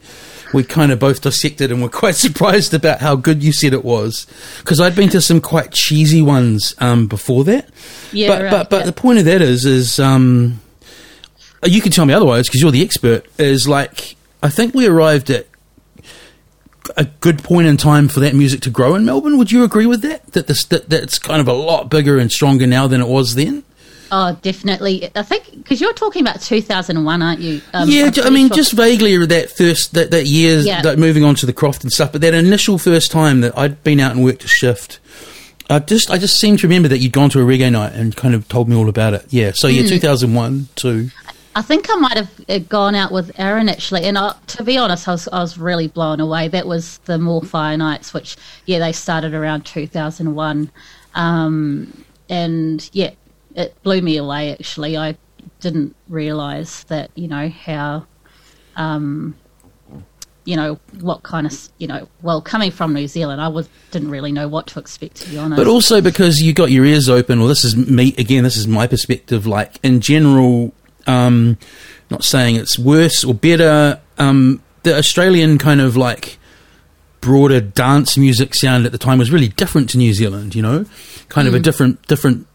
we kind of both dissected and were quite surprised about how good you said it was. Because I'd been to some quite cheesy ones um, before that. Yeah, but right, but but yeah. the point of that is is um, you can tell me otherwise because you're the expert. Is like I think we arrived at a good point in time for that music to grow in Melbourne. Would you agree with that? That this that, that it's kind of a lot bigger and stronger now than it was then. Oh, definitely. I think because you're talking about 2001, aren't you? Um, yeah, I mean, sure- just vaguely that first that that year, Yeah. that moving on to the Croft and stuff. But that initial first time that I'd been out and worked a shift, I just I just seem to remember that you'd gone to a reggae night and kind of told me all about it. Yeah, so yeah, two thousand one, two. I think I might have uh, gone out with Aaron actually, and I, to be honest, I was I was really blown away. That was the More Fire Nights, which yeah they started around 2001, um, and yeah, it blew me away. Actually, I didn't realise that you know how, um, you know what kind of you know well coming from New Zealand, I was didn't really know what to expect to be honest. But also because you got your ears open. Well, this is me again. This is my perspective. Like in general, um, not saying it's worse or better. Um, the Australian kind of like broader dance music sound at the time was really different to New Zealand. You know, kind of a different different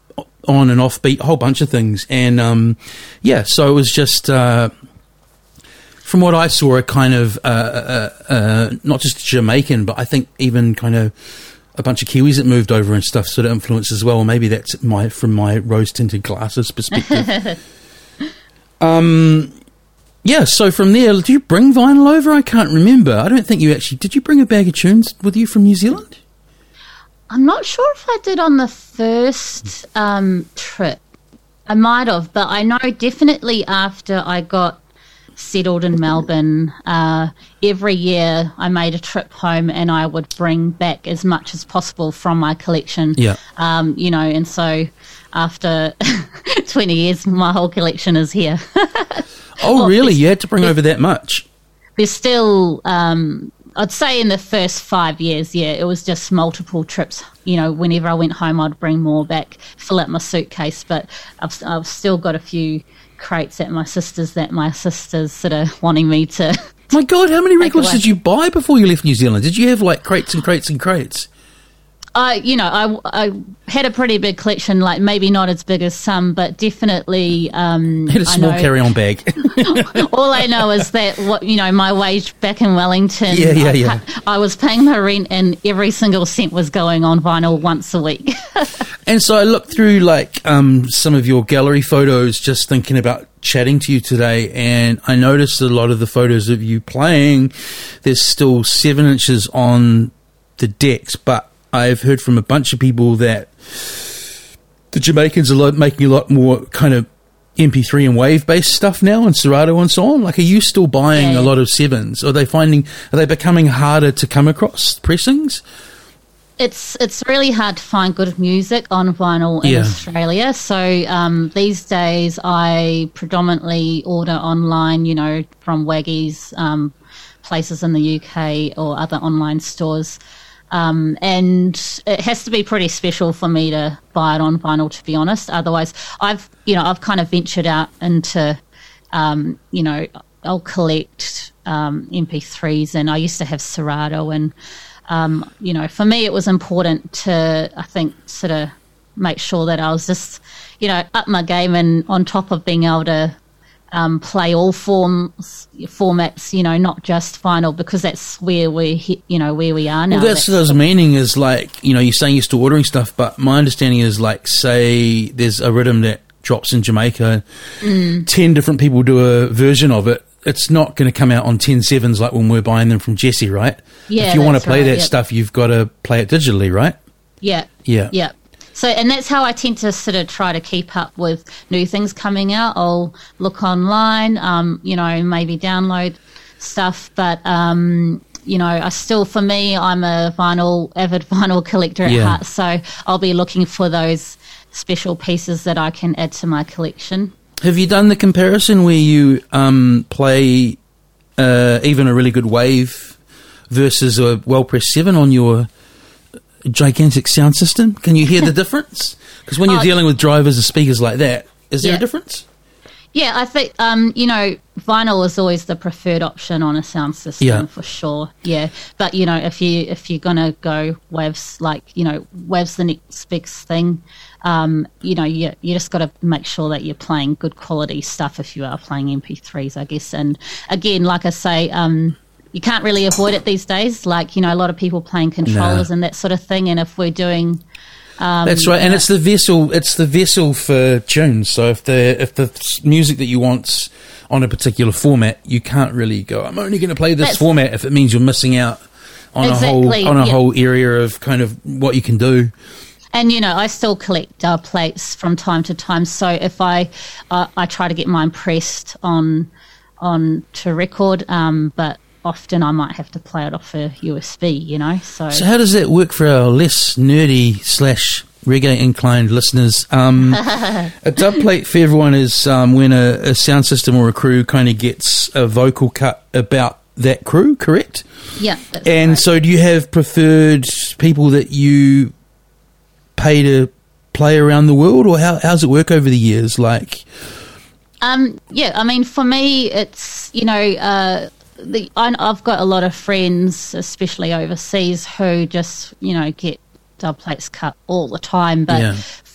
on and off beat, a whole bunch of things. And um, yeah, so it was just. Uh, from what I saw, a kind of uh, uh, uh, not just Jamaican, but I think even kind of a bunch of Kiwis that moved over and stuff sort of influence as well. Maybe that's my from my rose tinted glasses perspective. um, yeah. So from there, do you bring vinyl over? I can't remember. I don't think you actually did. You bring a bag of tunes with you from New Zealand? I'm not sure if I did on the first um, trip. I might have, but I know definitely after I got settled in Melbourne, uh, every year I made a trip home and I would bring back as much as possible from my collection. Yeah. Um, you know, and so after 20 years, my whole collection is here. Oh, well, really? You had to bring over that much? There's still, um, I'd say in the first five years, yeah, it was just multiple trips. You know, whenever I went home, I'd bring more back, fill up my suitcase. But I've, I've still got a few crates at my sister's that my sister's sort of wanting me to. My God, how many records did you buy before you left New Zealand? Did you have like crates and crates and crates? I, you know, I, I had a pretty big collection, like maybe not as big as some, but definitely. Um, had a small carry-on bag. all I know is that what you know, my wage back in Wellington. Yeah, yeah, I, yeah. I was paying my rent, and every single cent was going on vinyl once a week. and so I looked through like um, some of your gallery photos, just thinking about chatting to you today, and I noticed a lot of the photos of you playing. There's still seven inches on the decks, but I've heard from a bunch of people that the Jamaicans are making a lot more kind of MP3 and wave based stuff now and Serato and so on. Like, are you still buying yeah. a lot of sevens? Are they finding, are they becoming harder to come across pressings? It's it's really hard to find good music on vinyl in yeah. Australia. So um, these days, I predominantly order online. You know, from Waggies, um, places in the UK or other online stores. Um, and it has to be pretty special for me to buy it on vinyl, to be honest. Otherwise, I've you know I've kind of ventured out into um, you know I'll collect um, MP3s, and I used to have Serato, and um, you know for me it was important to I think sort of make sure that I was just you know up my game and on top of being able to um, play all forms formats, you know, not just vinyl, because that's where we, you know, where we are now. Well, that's, that's meaning is like, you know, you're saying you're still ordering stuff, but my understanding is like, say, there's a rhythm that drops in Jamaica, mm. ten different people do a version of it. It's not going to come out on 10 sevens like when we're buying them from Jesse, right? Yeah. If you want to play right, that yep. stuff, you've got to play it digitally, right? Yeah. Yeah. Yeah. So, and that's how I tend to sort of try to keep up with new things coming out. I'll look online, um, you know, maybe download stuff, but, um, you know, I still, for me, I'm a vinyl, avid vinyl collector at yeah. heart. So I'll be looking for those special pieces that I can add to my collection. Have you done the comparison where you um, play uh, even a really good wave versus a well pressed seven on your gigantic sound system? Can you hear the difference? Because when you're uh, dealing with drivers and speakers like that, is there yeah. a difference? Yeah, I think um, you know vinyl is always the preferred option on a sound system yeah. for sure. Yeah, but you know if you if you're gonna go waves like you know waves the next big thing, um, you know you you just got to make sure that you're playing good quality stuff if you are playing MP3s, I guess. And again, like I say, um, you can't really avoid it these days. Like you know, a lot of people playing controllers and that sort of thing. And if we're doing um, That's right, and it's the vessel. It's the vessel for tunes. So if the if the music that you want on a particular format, you can't really go. I'm only going to play this format if it means you're missing out on exactly, a whole on a yeah. whole area of kind of what you can do. And you know, I still collect uh, plates from time to time. So if I uh, I try to get mine pressed on on to record, um, but often I might have to play it off a USB, you know. So, so how does that work for our less nerdy slash reggae inclined listeners? Um, a dub plate for everyone is um, when a, a, sound system or a crew kind of gets a vocal cut about that crew, correct? Yeah. and right. so, do you have preferred people that you pay to play around the world, or how how's it work over the years? Like. Um, yeah, I mean, for me, it's you know, uh, the, I've got a lot of friends, especially overseas, who just you know get dub plates cut all the time. But yeah.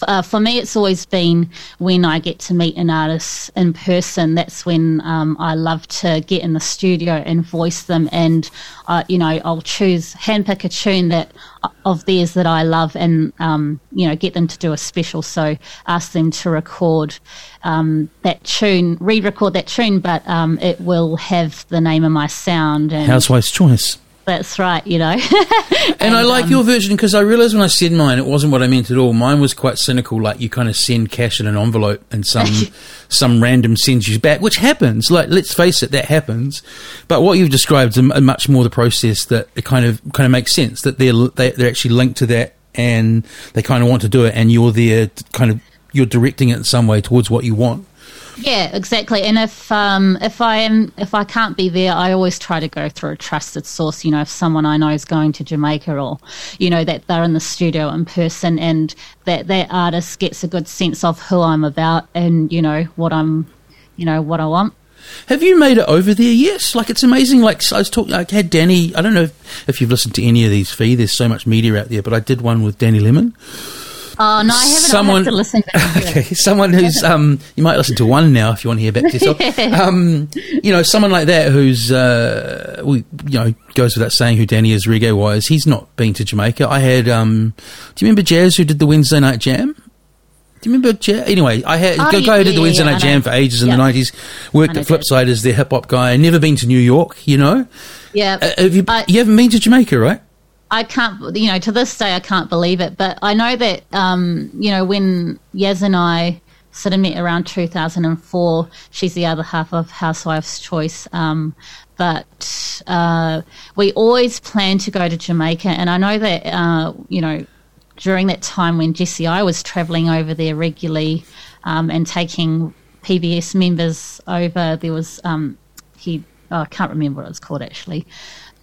Uh, for me, it's always been when I get to meet an artist in person. That's when um, I love to get in the studio and voice them. And uh, you know, I'll choose handpick a tune that uh, of theirs that I love, and um, you know, get them to do a special. So ask them to record um, that tune, re-record that tune, but um, it will have the name of my sound. And Housewife's Choice. That's right, you know. and, and, I like um, your version because I realised when I said mine, it wasn't what I meant at all. Mine was quite cynical, like you kind of send cash in an envelope and some some random sends you back, which happens. Like let's face it, that happens. But what you've described is much more the process that it kind of kind of makes sense that they're they, are they are actually linked to that and they kind of want to do it, and you're there, kind of you're directing it in some way towards what you want. Yeah, exactly. And if um, if I am if I can't be there, I always try to go through a trusted source. You know, if someone I know is going to Jamaica, or you know that they're in the studio in person, and that that artist gets a good sense of who I'm about, and you know what I'm, you know what I want. Have you made it over there? Yes. Like it's amazing. Like I was talking, I had Danny. I don't know if, if you've listened to any of these. Fee, there's so much media out there, but I did one with Danny Lemon Oh no, I haven't. Someone, have to listen. okay, someone who's um, you might listen to one now if you want to hear back to yourself. um, you know, someone like that who's uh, we, you know, goes without saying who Danny is reggae wise. He's not been to Jamaica. I had. Um, do you remember Jazz who did the Wednesday night jam? Do you remember Jazz? Anyway, I had oh, guy who did the Wednesday yeah, night jam for ages in the nineties. Worked at Flipside as their hip hop guy. Never been to New York. You know. Yeah. Uh, have you, you haven't been to Jamaica, right? I can't, you know, to this day, I can't believe it. But I know that, um, you know, when Yaz and I sort of met around 2004, she's the other half of Housewife's Choice. Um, but uh, we always planned to go to Jamaica. And I know that, uh, you know, during that time when Jesse I was traveling over there regularly um, and taking PBS members over, there was, um, he, oh, I can't remember what it was called actually.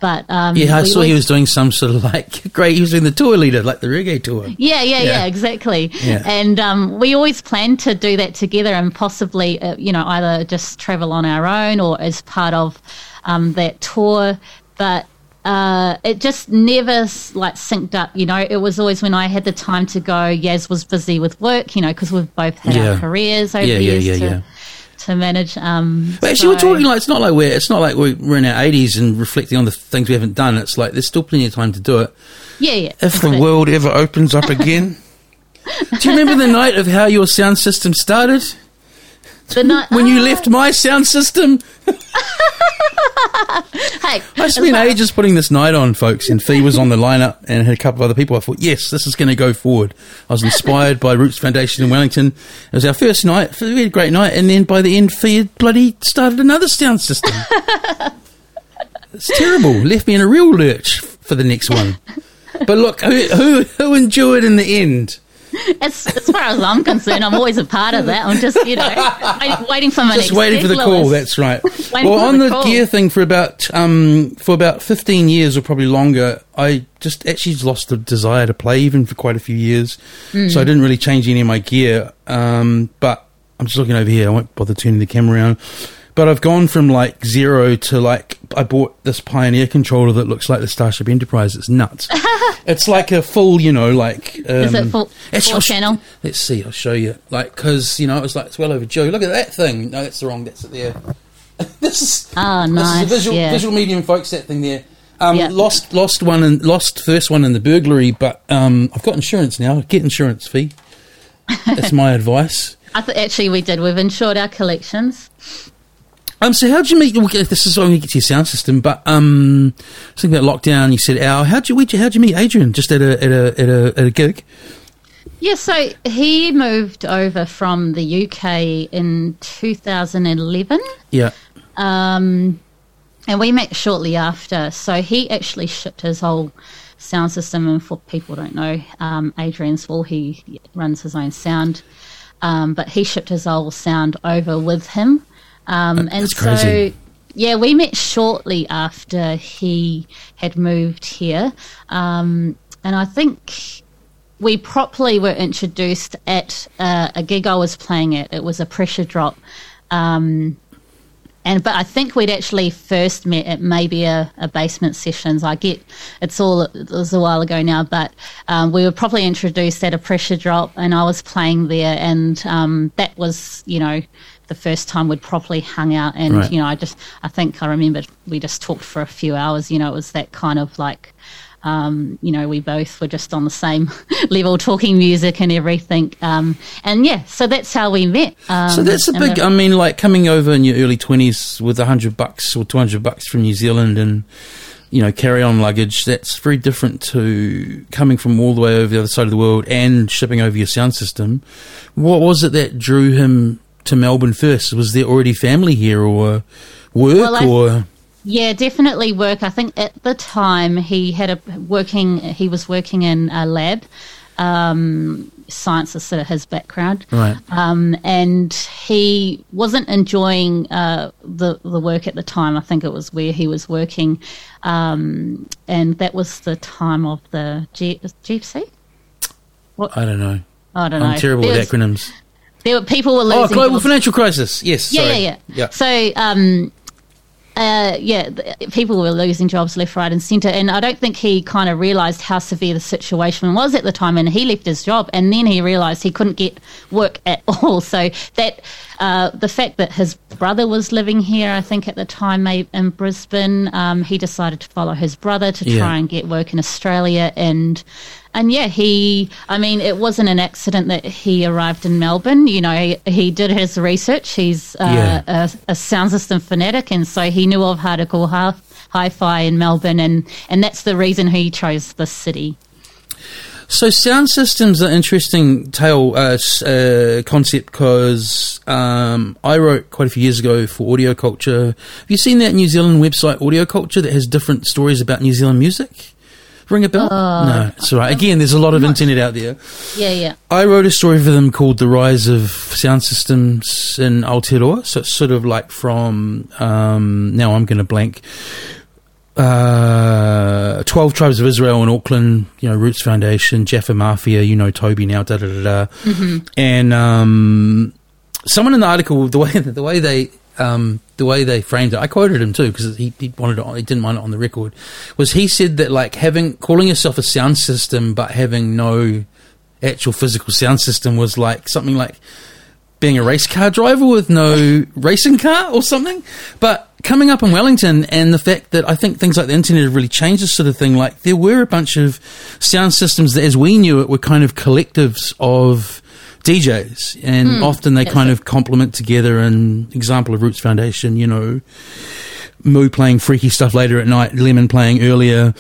But um, yeah, I saw always, he was doing some sort of like great. He was doing the tour leader, like the reggae tour. Yeah, yeah, yeah, yeah exactly. Yeah. And um, we always planned to do that together, and possibly, uh, you know, either just travel on our own or as part of um, that tour. But uh, it just never like synced up. You know, it was always when I had the time to go. Yaz was busy with work. You know, because we've both had yeah. our careers over yeah, the years. Yeah, yeah, yeah to manage. Um, but actually, so we're talking like it's not like we're it's not like we're in our eighties and reflecting on the things we haven't done. It's like there's still plenty of time to do it. Yeah, yeah. If the world ever opens up again, do you remember the night of how your sound system started? The night when you ah. left my sound system. hey, I spent ages putting this night on, folks, and Fee was on the lineup and had a couple of other people. I thought, yes, this is going to go forward. I was inspired by Roots Foundation in Wellington. It was our first night. We had a great night, and then by the end, Fee had bloody started another sound system. it's terrible. Left me in a real lurch for the next one. But look, who, who, who endured in the end? as, as far as I'm concerned, I'm always a part of that. I'm just, you know, waiting, waiting for my just waiting for the call. That's right. well, on the, the gear thing for about um, for about 15 years or probably longer, I just actually lost the desire to play even for quite a few years. Mm. So I didn't really change any of my gear. Um, but I'm just looking over here. I won't bother turning the camera around. But I've gone from like zero to like I bought this Pioneer controller that looks like the Starship Enterprise. It's nuts. it's like a full, you know, like um, is it full, full channel? let's see. I'll show you. Like because you know it was like it's well over overdue. Look at that thing. No, that's the wrong. That's it there. this is oh nice. This is a visual yeah. visual medium, folks. That thing there. Um, yep. Lost lost one and lost first one in the burglary, but um, I've got insurance now. Get insurance fee. That's my advice. I th- actually we did. We've insured our collections. Um, so how did you meet? Well, this is when you get to your sound system, but um, thinking about lockdown. You said, "Al, how'd you meet? How'd you meet Adrian? Just at a at a at a, at a gig?" Yeah, so he moved over from the UK in 2011. Yeah. Um, and we met shortly after. So he actually shipped his whole sound system. And for people who don't know, um, Adrian's well, he runs his own sound. Um, but he shipped his whole sound over with him. Um, and so, yeah, we met shortly after he had moved here. Um, and I think we properly were introduced at uh, a gig I was playing at. It was a pressure drop. Um, and but I think we'd actually first met at maybe a, a, basement sessions. I get it's all it was a while ago now, but um, we were probably introduced at a pressure drop, and I was playing there, and um, that was you know the first time we'd properly hung out. And, right. you know, I just, I think I remember we just talked for a few hours. You know, it was that kind of like, um, you know, we both were just on the same level, talking music and everything. Um, and yeah, so that's how we met. Um, so that's a big. I mean, like coming over in your early twenties with a hundred bucks or two hundred bucks from New Zealand and you know carry on luggage. That's very different to coming from all the way over the other side of the world and shipping over your sound system. What was it that drew him to Melbourne first? Was there already family here or work well, or? Yeah, definitely work. I think at the time he had a working. He was working in a lab, um, science is sort of his background. Right. Um, and he wasn't enjoying uh, the the work at the time. I think it was where he was working, um, and that was the time of the G- GFC. What? I don't know. I don't I'm know. terrible There with was- acronyms. There were people were losing. Oh, global jobs. financial crisis. Yes. Yeah, yeah, yeah, Yeah. So, um, uh, yeah, th- people were losing jobs left, right, and centre, and I don't think he kind of realised how severe the situation was at the time, and he left his job, and then he realised he couldn't get work at all. So that uh, the fact that his brother was living here, I think at the time in Brisbane, um, he decided to follow his brother to Yeah. try and get work in Australia, and and yeah, he, I mean, it wasn't an accident that he arrived in Melbourne. You know, he, he did his research. He's uh, Yeah. a, a sound system fanatic, and so he knew of hardcore hi- hi-fi in Melbourne, and, and that's the reason he chose this city. So sound systems are interesting tale uh, uh, concept because um, I wrote quite a few years ago for Audio Culture. Have you seen that New Zealand website Audio Culture that has different stories about New Zealand music? Ring a bell? no, it's all right. Again, there's a lot of internet out there. Yeah, yeah. I wrote a story for them called "The Rise of Sound Systems in Aotearoa." So it's sort of like from um, now I'm going to blank. Uh, Twelve Tribes of Israel in Auckland, you know, Roots Foundation, Jeff and Mafia, you know, Toby now, da da da da, and um, someone in the article, the way the way they um, the way they framed it, I quoted him too because he, he wanted it, on, he didn't mind it on the record. Was he said that like having calling yourself a sound system but having no actual physical sound system was like something like being a race car driver with no racing car or something. But coming up in Wellington and the fact that I think things like the internet have really changed this sort of thing, like there were a bunch of sound systems that as we knew it were kind of collectives of DJs and often they kind it. of complement together and example of Roots Foundation, you know, Moo playing freaky stuff later at night, Lemon playing earlier.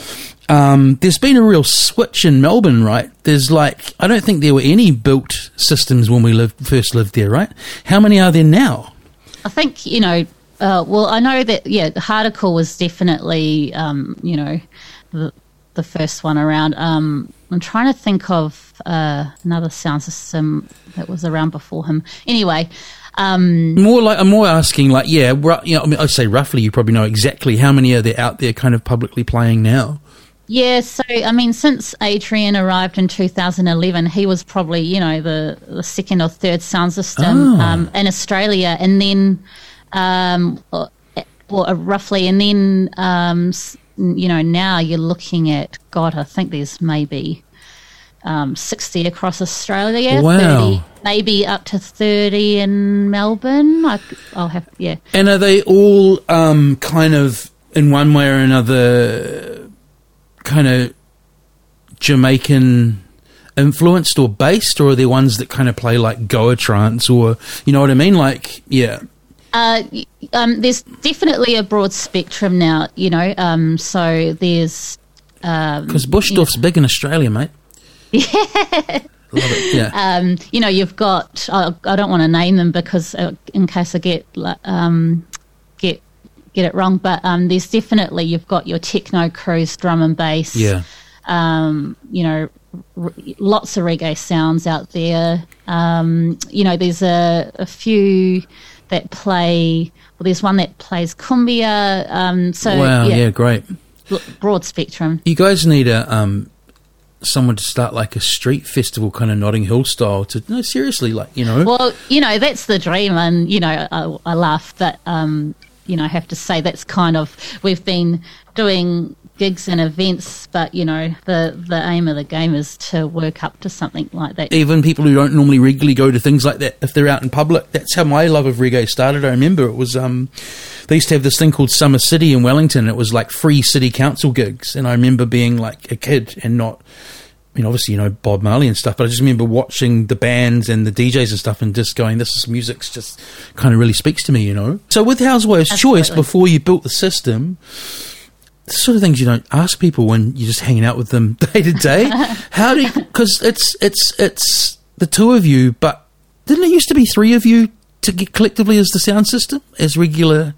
Um, there's been a real switch in Melbourne, right? There's like, I don't think there were any built systems when we lived, first lived there, right? How many are there now? I think you know. Uh, well, I know that yeah, hardcore was definitely um, you know the the first one around. Um, I'm trying to think of uh, another sound system that was around before him. Anyway, um, More like, I'm more asking, like, yeah, ru- you know, I mean, I'd say roughly, you probably know exactly how many are there out there kind of publicly playing now. Yeah, so I mean, since Adrian arrived in 2011, he was probably you know the, the second or third sound system Oh. um, in Australia, and then um, or, or roughly, and then um, you know now you're looking at God, I think there's maybe um, 60 across Australia, Wow. 30, maybe up to 30 in Melbourne. I, I'll have yeah. And are they all um, kind of, in one way or another, kind of Jamaican influenced or based, or are there ones that kind of play like Goa trance, or you know what I mean? Like, yeah, Uh, um, there's definitely a broad spectrum now, you know. Um, so there's um, because Bush doof's big in Australia, mate. Yeah, love it. Yeah, um, you know, you've got. I I don't want to name them because uh, in case I get um, get get it wrong, but um, there's definitely you've got your techno crews drum and bass. yeah. Um, you know, r- lots of reggae sounds out there. Um, you know, there's a, a few that play. Well, there's one that plays cumbia. Um, so wow, yeah. yeah, great. broad spectrum. You guys need a um, someone to start like a street festival, kind of Notting Hill style. To no, seriously, like you know, Well, you know, that's the dream, and you know, I, I laugh, but um, you know, I have to say that's kind of we've been doing gigs and events, but you know, the the aim of the game is to work up to something like that. even people who don't normally regularly go to things like that, if they're out in public, that's how my love of reggae started. I remember it was um, they used to have this thing called Summer City in Wellington. It was like free city council gigs, and I remember being like a kid and not. I mean, obviously, you know Bob Marley and stuff, but I just remember watching the bands and the DJs and stuff, and just going, "This is music's just kind of really speaks to me," you know. So with Housewives' Choice, before you built the system, the sort of things you don't ask people when you're just hanging out with them day to day. How do you? Because it's it's it's the two of you, but didn't it used to be three of you to get collectively as the sound system as regular?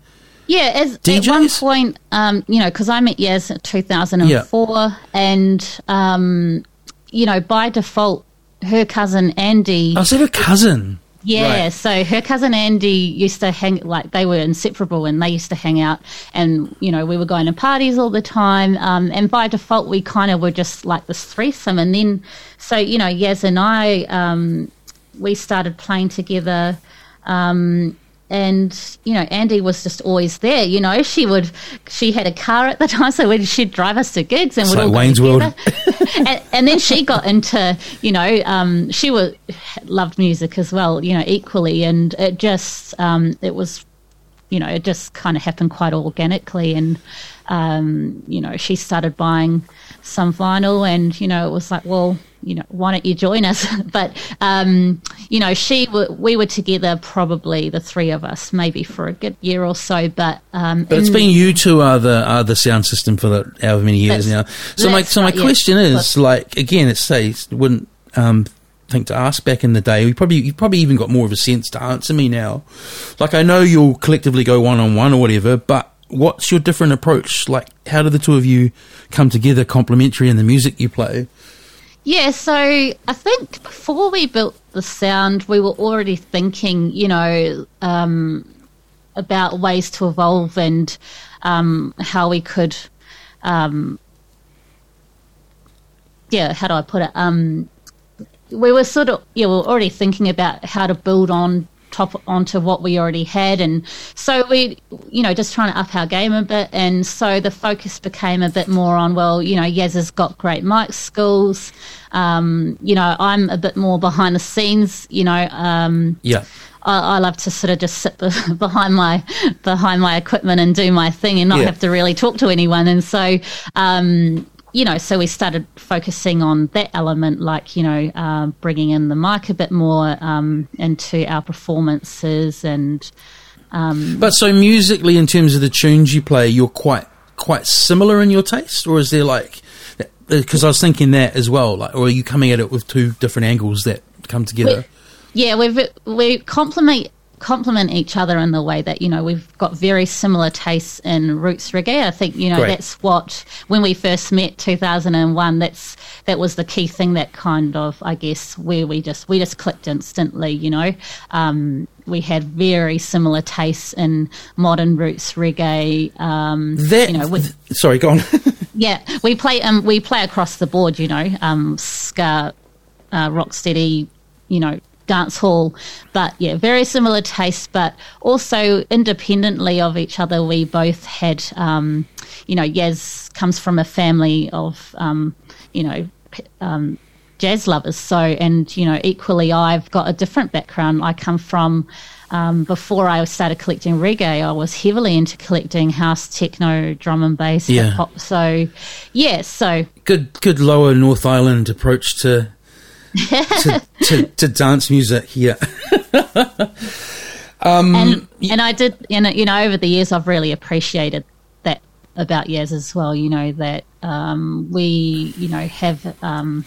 Yeah, as, at one point, um, you know, because I met Yaz in 2004, and, um, you know, by default, her cousin Andy. I said her cousin. Yeah, Right. so her cousin Andy used to hang like they were inseparable, and they used to hang out, and you know we were going to parties all the time, um, and by default we kind of were just like this threesome, and then so you know Yaz and I um, we started playing together. Um, and you know Andy was just always there. You know she would she had a car at the time, so when she'd drive us to gigs and It's we'd like all Wayne's World. and, and then she got into you know um, she was loved music as well. You know equally, and it just um, it was you know it just kind of happened quite organically, and um, you know she started buying some vinyl, and you know it was like well you know, why don't you join us? but, um, you know, she, w- we were together probably the three of us, maybe for a good year or so. But, um, But it's been you two are the are the sound system for the however many years now. So my so my right, yeah. question is like again, it says, wouldn't um, think to ask back in the day. We probably you probably even got more of a sense to answer me now. Like I know you'll collectively go one on one or whatever, but what's your different approach? Like how do the two of you come together complementary in the music you play? Yeah, so I think before we built the sound, we were already thinking, you know, um, about ways to evolve and um, how we could, um, yeah, how do I put it? Um, we were sort of, yeah, we were already thinking about how to build on top onto what we already had and so we you know just trying to up our game a bit and so the focus became a bit more on well you know Yaz has got great mic skills um, you know I'm a bit more behind the scenes you know um, Yeah. I, I love to sort of just sit be- behind my behind my equipment and do my thing and not Yeah. have to really talk to anyone. And so, um, you know, so we started focusing on that element, like you know, um, bringing in the mic a bit more um, into our performances and. But so musically, in terms of the tunes you play, you're quite quite similar in your taste, or is there like? Because I was thinking that as well. Like, or are you coming at it with two different angles that come together? Yeah, we we complement complement each other in the way that you know we've got very similar tastes in roots reggae. I think you know Great. that's what when we first met, two thousand and one. That's that was the key thing that kind of I guess where we just we just clicked instantly. You know, um, we had very similar tastes in modern roots reggae. Um, that you know, we, sorry, go on. yeah, we play um we play across the board, you know, um ska, uh, rocksteady, you know, dance hall, but yeah, very similar tastes, but also independently of each other, we both had, um, you know, Yaz comes from a family of, um, you know, um, jazz lovers. So, and you know, equally, I've got a different background. I come from. Um, before I started collecting reggae, I was heavily into collecting house, techno, drum and bass, Yeah. hip hop. So, yeah, so good, good lower North Island approach to to, to, to dance music here. Um, and and I did, you know, you know, over the years, I've really appreciated that about Yaz as well. You know that um, we, you know, have um,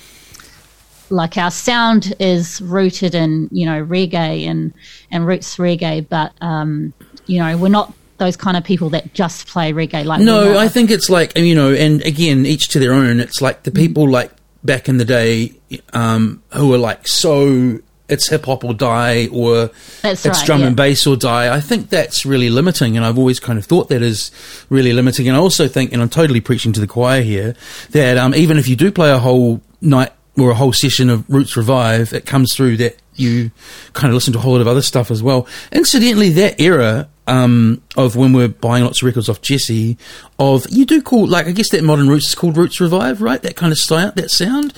like our sound is rooted in you know reggae and and roots reggae, but um, you know we're not those kind of people that just play reggae. Like No, I think it's like you know, and again, each to their own. It's like the people like back in the day um, who were like so. It's hip hop or die, or That's it's right, drum yeah. and bass or die. I think that's really limiting, and I've always kind of thought that is really limiting. And I also think, and I'm totally preaching to the choir here, that um, even if you do play a whole night or a whole session of Roots Revive, it comes through that you kind of listen to a whole lot of other stuff as well. Incidentally, that era um, of when we're buying lots of records off Jesse, of you do call like I guess that modern Roots is called Roots Revive, right? That kind of style, that sound.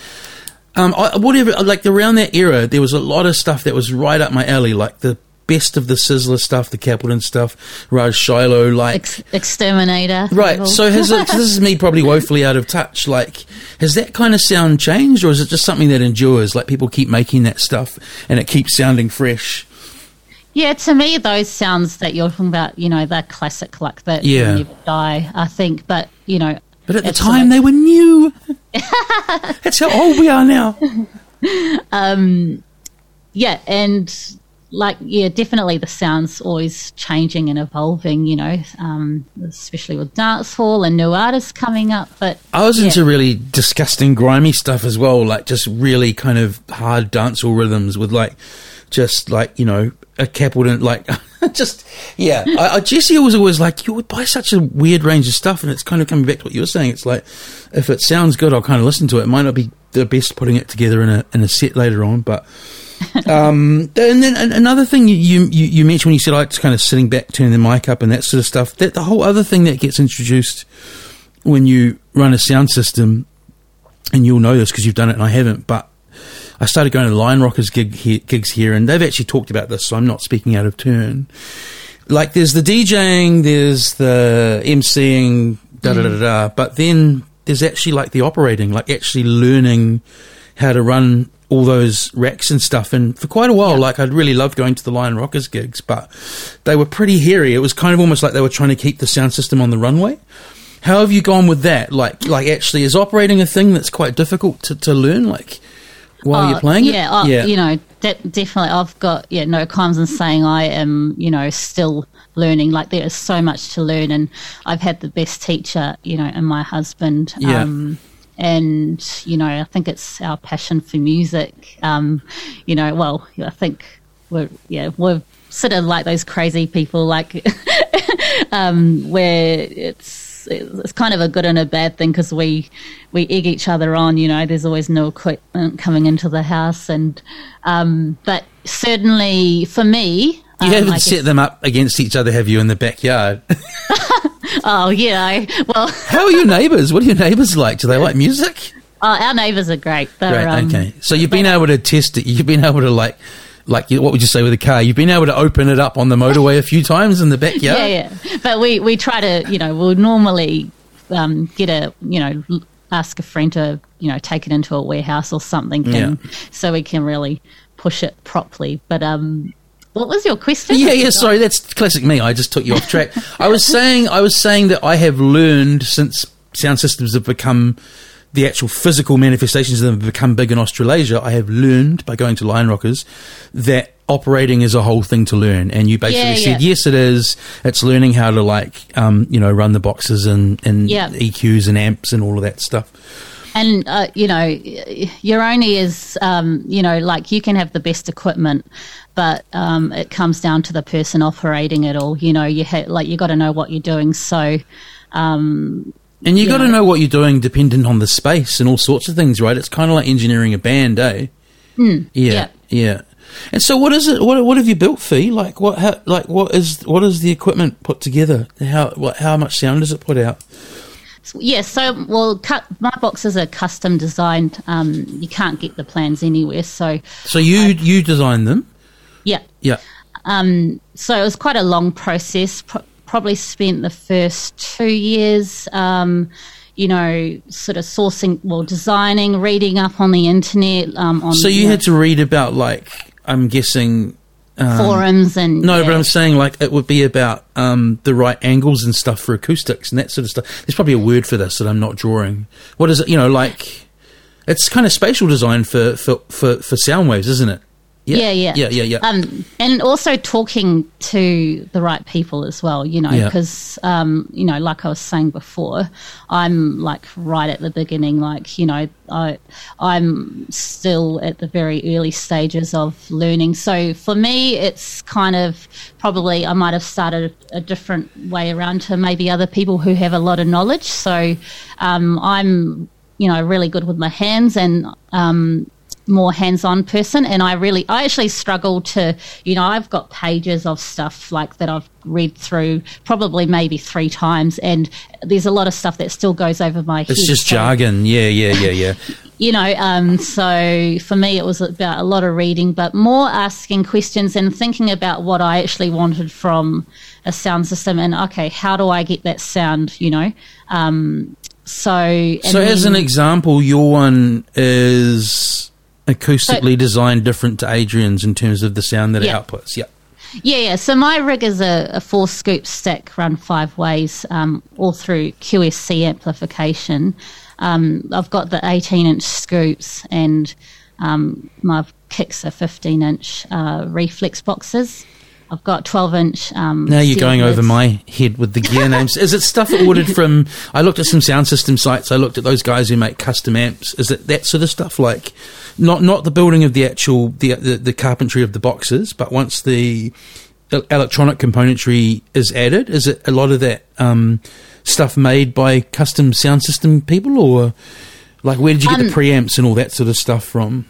Um, I, whatever, like around that era, there was a lot of stuff that was right up my alley, like the best of the Sizzla stuff, the Capleton stuff, Ras Shiloh, like Ex- exterminator. Right. level. So has it, this is me probably woefully out of touch. Like, has that kind of sound changed, or is it just something that endures? Like people keep making that stuff, and it keeps sounding fresh. Yeah, to me, those sounds that you're talking about, you know, they're classic, like that Yeah. never die, I think. But, you know. But at the time, like- they were new. That's how old we are now. yeah, and like yeah, definitely the sound's always changing and evolving. You know, um, especially with dance hall and new artists coming up. But I was yeah. into really disgusting, grimy stuff as well, like just really kind of hard dance dancehall rhythms with like just like you know a cap wouldn't like just yeah. I, I, Jesse was always like you would buy such a weird range of stuff, and it's kind of coming back to what you were saying. It's like if it sounds good, I'll kind of listen to it. It might not be the best putting it together in a in a set later on, but. um, and then another thing you, you, you mentioned when you said I like kind of sitting back, turning the mic up, and that sort of stuff. That the whole other thing that gets introduced when you run a sound system, and you'll know this because you've done it and I haven't, but I started going to Lion Rockers gig here, gigs here, and they've actually talked about this, so I'm not speaking out of turn. Like, there's the DJing, there's the MCing, da da da da, but then there's actually like the operating, like actually learning how to run all those racks and stuff. And for quite a while, yeah. like I'd really loved going to the Lion Rockers gigs, but they were pretty hairy. It was kind of almost like they were trying to keep the sound system on the runway. How have you gone with that? Like, like actually, is operating a thing that's quite difficult to, to learn? Like, while uh, you're playing yeah, it? Uh, yeah, you know, definitely. I've got yeah, no qualms in saying I am, you know, still learning. Like there is so much to learn, and I've had the best teacher, you know, in my husband. Yeah. Um, and you know, I think it's our passion for music. Um, you know, well, I think we're yeah we're sort of like those crazy people, like um, where it's it's kind of a good and a bad thing because we we egg each other on. You know, there's always new equipment coming into the house, and um, but certainly for me, you um, haven't set them up against each other, have you, in the backyard? oh yeah, well. How are your neighbours? What are your neighbours like? Do they like music? Oh, our neighbours are great. They're, great. Um, okay, so you've been able to test it. You've been able to like like what would you say with a car? You've been able to open it up on the motorway a few times in the backyard. yeah, yeah. But we we try to, you know, we'll normally um, get a, you know, ask a friend to, you know, take it into a warehouse or something, and yeah. so we can really push it properly. But um, what was your question? Yeah, yeah. Sorry, that's classic me. I just took you off track. I was saying, I was saying that I have learned since sound systems have become the actual physical manifestations of them have become big in Australasia, I have learned by going to Lion Rockers that operating is a whole thing to learn. And you basically yeah, said, yeah. yes, it is. It's learning how to like, um, you know, run the boxes and, and yeah. EQs and amps and all of that stuff. And, uh, you know, you're only as, um, you know, like you can have the best equipment, but um, it comes down to the person operating it all. You know, you ha- like you got to know what you're doing. So, um, and you got to know what you're doing dependent on the space and all sorts of things, right? It's kind of like engineering a band, eh? Mm, yeah, yeah, yeah. And so, what is it? What what have you built, Fee? Like what? How, like what is what is the equipment put together? How what? How much sound does it put out? Yes, yeah, so well, cut, my boxes are custom designed. Um, you can't get the plans anywhere, so so you I, you designed them. Yeah, yeah. Um, so it was quite a long process. Pro- probably spent the first two years, um, you know, sort of sourcing, well, designing, reading up on the internet. Um, on, so you, had to read about, like, I'm guessing. Um, forums and no, yeah. but I'm saying like it would be about um, the right angles and stuff for acoustics and that sort of stuff. There's probably a word for this that I'm not drawing. What is it? You know, like it's kind of spatial design for for for, for sound waves, isn't it? Yeah, yeah, yeah, yeah, yeah. Um, and also talking to the right people as well, you know, because yeah. um, you know, like I was saying before, I'm like right at the beginning, like you know, I I'm still at the very early stages of learning. So for me, it's kind of probably I might have started a different way around to maybe other people who have a lot of knowledge. So um, I'm you know really good with my hands and um, more hands-on person and I really I actually struggle to you know I've got pages of stuff like that I've read through probably maybe three times and there's a lot of stuff that still goes over my head. It's just so, jargon. Yeah, yeah, yeah, yeah. you know, um, so for me it was about a lot of reading but more asking questions and thinking about what I actually wanted from a sound system and okay, how do I get that sound, you know? Um, so So as an example, your one is acoustically designed different to Adrian's in terms of the sound that yeah. it outputs. Yeah. Yeah, yeah. So my rig is a, a four scoop stack run five ways, um, all through QSC amplification. Um, I've got the 18 inch scoops and um, I've kicks are 15 inch uh, reflex boxes. I've got 12 inch. Um, now you're going over my head with the gear names. Is it stuff ordered from? I looked at some sound system sites. I looked at those guys who make custom amps. Is it that sort of stuff? Like, not not the building of the actual the the, the carpentry of the boxes, but once the electronic componentry is added, is it a lot of that um, stuff made by custom sound system people, or like where did you get um, the preamps and all that sort of stuff from?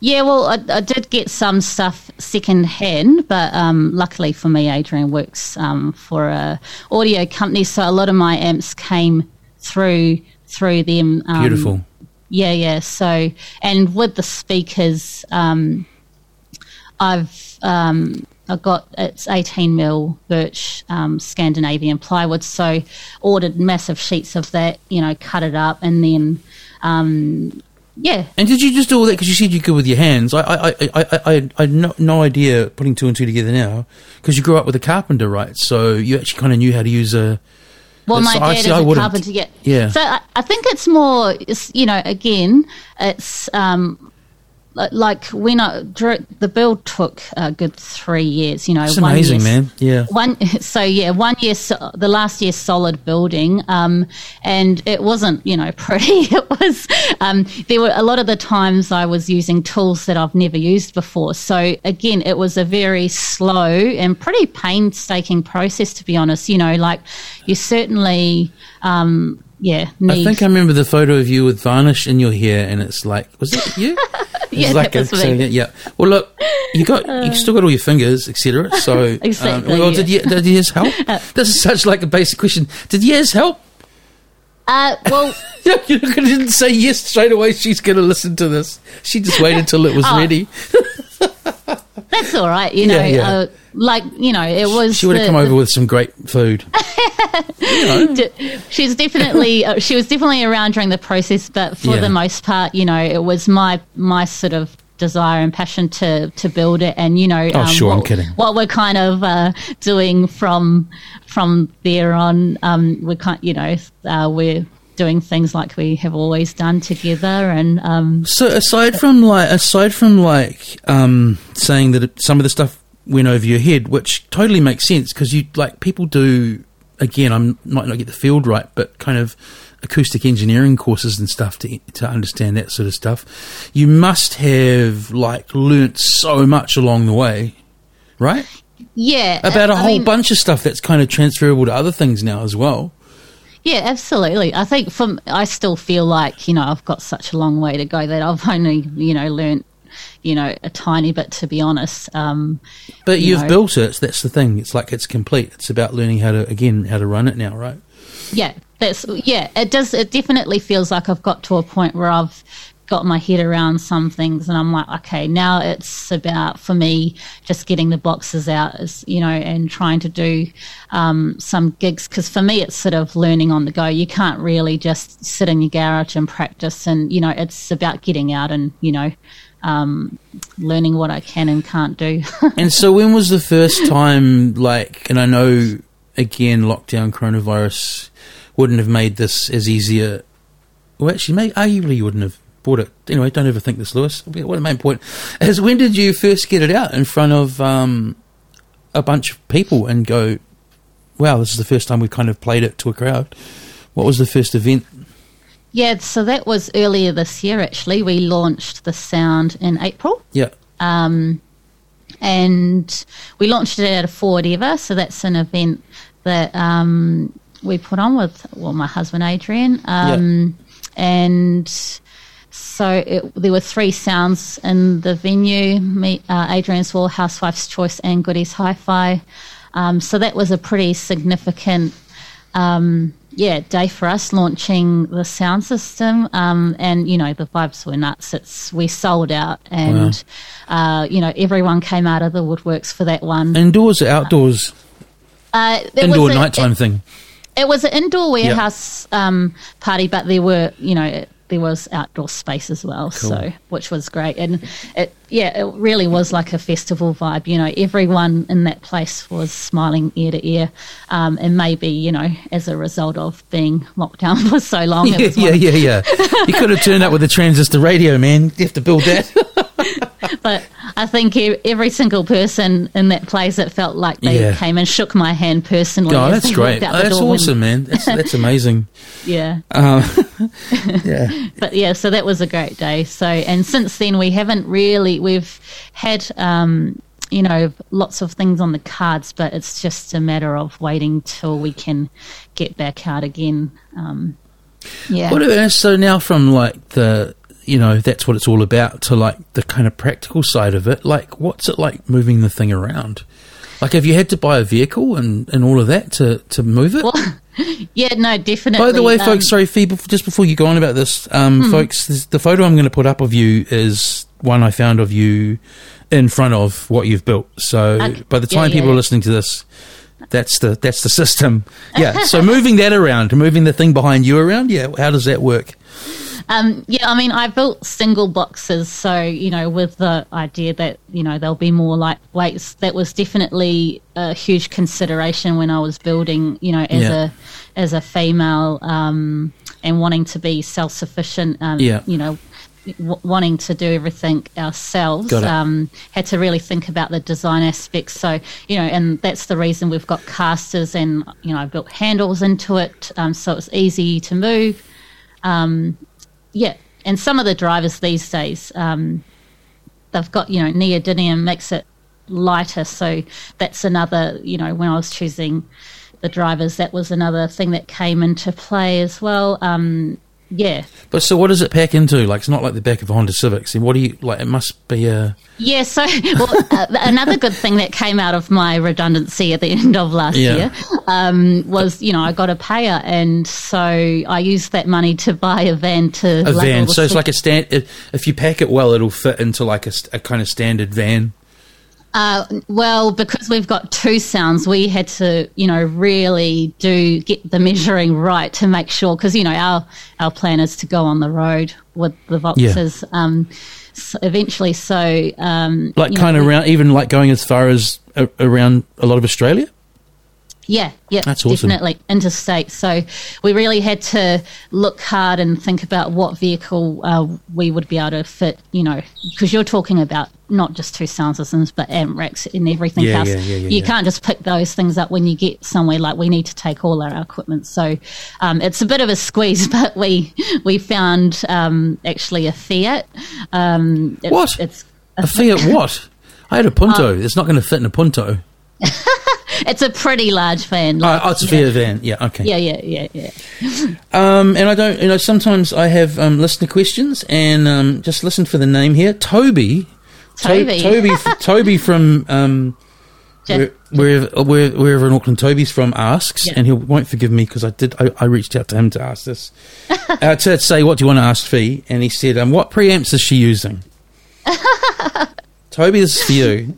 Yeah, well, I, I, did get some stuff second hand, but um, luckily for me, Adrian works um, for a audio company, so a lot of my amps came through through them. Um, Beautiful. Yeah, yeah. So, and with the speakers, um, I've um, I got it's 18 mil birch um, Scandinavian plywood, so ordered massive sheets of that. You know, cut it up, and then um, yeah. And did you just do all that because you said you could with your hands? I I I I, I, I had no, no idea putting two and two together now because you grew up with a carpenter, right? So you actually kind of knew how to use a. Well, my dad is a carpenter. Yeah. yeah. So I, I think it's more, it's, you know, again, it's um, like when I drew the build took a good three years. You know, it's amazing, year, man. Yeah. One so yeah, one year the last year solid building, um, and it wasn't you know pretty. It was um, there were a lot of the times I was using tools that I've never used before. So again, it was a very slow and pretty painstaking process to be honest. You know, like you certainly. Um, yeah, need. I think I remember the photo of you with varnish in your hair, and it's like, was it you? yeah, like a, so, yeah. Well, look, you got you uh. still got all your fingers, etc. So, um, exactly. Um, well, did, you, did yours help? Uh. this is such like a basic question. Did yours help? Uh, well, you didn't say yes straight away. She's going to listen to this. She just waited till it was oh. ready. That's all right. You know, yeah, yeah. Uh, like you know, it was. She would have come over with some great food. you know. She's definitely uh, she was definitely around during the process, but for yeah. the most part, you know, it was my my sort of desire and passion to to build it and you know oh um, sure what, I'm kidding what we're kind of uh, doing from from there on um, we're kind you know uh, we're doing things like we have always done together and um, so aside from like aside from like um, saying that some of the stuff went over your head which totally makes sense because you like people do again, I might not get the field right, but kind of acoustic engineering courses and stuff to to understand that sort of stuff. You must have like learnt so much along the way, right? Yeah, about a I whole mean, bunch of stuff that's kind of transferable to other things now as well. Yeah, absolutely. I think from I still feel like you know I've got such a long way to go that I've only you know learnt you know, a tiny bit to be honest. Um, but you have built it. That's the thing. It's like it's complete. It's about learning how to again how to run it now, right? Yeah, that's yeah. It does. It definitely feels like I've got to a point where I've got my head around some things and I'm like, okay, now it's about for me just getting the boxes out, as you know, and trying to do um, some gigs because for me it's sort of learning on the go. You can't really just sit in your garage and practice, and you know, it's about getting out and you know um, learning what I can and can't do. and so, when was the first time, like, and I know again, lockdown, coronavirus wouldn't have made this as easier. Well, actually, maybe arguably you wouldn't have bought it. Anyway, don't overthink this, Lewis. What the main point is, when did you first get it out in front of um, a bunch of people and go, wow, this is the first time we've kind of played it to a crowd? What was the first event yeah, so that was earlier this year. Actually, we launched the sound in April. Yeah. Um, and we launched it at a Ford Ever. So that's an event that um, we put on with well, my husband Adrian. Um, yeah. And so it, there were three sounds in the venue: me, uh, Adrian's Wall, Housewife's Choice, and Goodies Hi-Fi. Um, so that was a pretty significant um, yeah, day for us launching the sound system. Um, and, you know, the vibes were nuts. It's, we sold out and, wow. uh, you know, everyone came out of the woodworks for that one. Indoors or outdoors? Uh, Indoor a, nighttime it, thing. It was an indoor warehouse yep. um, party, but there were, you know, there was outdoor space as well, cool. so which was great. And it, yeah, it really was like a festival vibe. You know, everyone in that place was smiling ear to ear, um, and maybe you know, as a result of being locked down for so long. Yeah, yeah, yeah, yeah. you could have turned up with a transistor radio, man. You have to build that. but I think every single person in that place, it felt like they Yeah. came and shook my hand personally. Oh, that's great. the That's awesome, man. That's, that's amazing. yeah. Um, yeah. but yeah, so that was a great day. So, and since then, we haven't really, we've had, um, you know, lots of things on the cards, but it's just a matter of waiting till we can get back out again. Um, yeah. What about so now from like the you know that's what it's all about to like the kind of practical side of it. Like, what's it like moving the thing around? Like, have you had to buy a vehicle and, and all of that to, to move it? Well, yeah, no, definitely. By the way, um, folks, sorry, Fee, just before you go on about this, um, Hmm. folks, this, the photo I'm going to put up of you is one I found of you in front of what you've built. So Okay. by the time yeah, people yeah. are listening to this, that's the that's the system. Yeah. so moving that around, moving the thing behind you around, yeah. How does that work? Um, yeah, I mean, I built single boxes, so you know, with the idea that you know they'll be more lightweights. That was definitely a huge consideration when I was building. You know, as Yeah. a as a female um, and wanting to be self sufficient. Um, Yeah. you know. W- wanting to do everything ourselves, um, had to really think about the design aspects. So you know, and that's the reason we've got casters, and you know, I built handles into it, um, so it's easy to move. Um, yeah, and some of the drivers these days, um, they've got you know neodymium makes it lighter, so that's another you know when I was choosing the drivers, that was another thing that came into play as well. Um, yeah, But so, what does it pack into? Like, it's not like the back of a Honda Civic. So, what do you like? It must be a yeah. So well, uh, another good thing that came out of my redundancy at the end of last Yeah. year um, was you know I got a payer, and so I used that money to buy a van to a van. So it's like a stand. If if you pack it well, it'll fit into like a, a kind of standard van. Uh, well, because we've got two sounds, we had to, you know, really do get the measuring right to make sure. Because you know, our our plan is to go on the road with the Voxes. Um, so eventually, so um, Like you know, kind of around, even like going as far as a, around a lot of Australia. Yeah, yeah, That's awesome. definitely interstate. So we really had to look hard and think about what vehicle uh, we would be able to fit. You know, because you're talking about not just two sound systems, but amp racks and everything Yeah, else. yeah, yeah, you can't just pick those things up when you get somewhere. Like we need to take all our equipment. So um, it's a bit of a squeeze, but we we found um, actually a Fiat. Um, it's, What? It's A Fiat what? I had a Punto. it's not going to fit in a Punto. it's a pretty large van. Oh, like, oh, it's a you know. Van. Yeah, okay. Yeah, yeah, yeah, yeah. Um, and I don't, you know, sometimes I have um, listener questions, and um, just listen for the name here, Toby. To- Toby. Toby. f- Toby from um, Jeff- where, wherever, wherever in Auckland Toby's from asks, Yeah. and he won't forgive me because I did. I, I reached out to him to ask this uh, to say what do you want to ask Fee, and he said, um, "What preamps is she using?" Toby, this is for you.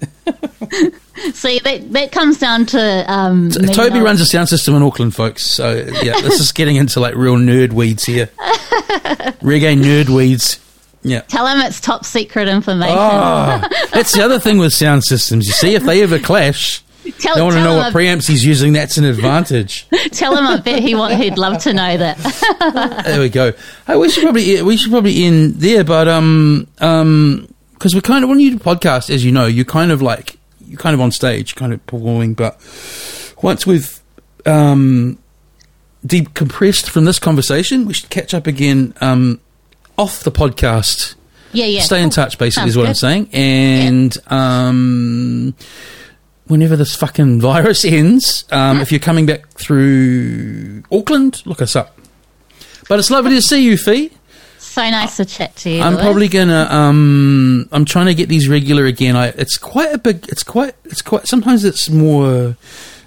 See, that that comes down to um, Toby runs a sound system in Auckland, folks. So yeah, this is getting into like real nerd weeds here. Reggae nerd weeds. Yeah. Tell him it's top secret information. Oh, that's the other thing with sound systems. You see, if they ever clash, tell they want to know what preamps he's using. That's an advantage. tell him I bet he want, he'd love to know that. there we go. Hey, we should probably we should probably end there, but um um because we're kind of when you do podcast, as you know, you're kind of like you're kind of on stage, kind of performing. But once we've um decompressed from this conversation, we should catch up again um off the podcast. Yeah, yeah. Stay in Cool. touch, basically, is Sounds what I'm saying. And um, whenever this fucking virus ends, um, if you're coming back through Auckland, look us up. But it's lovely to see you, Fee. So nice to chat to you. I'm Lewis. probably gonna. Um, I'm trying to get these regular again. I. It's quite a big. It's quite. It's quite. Sometimes it's more.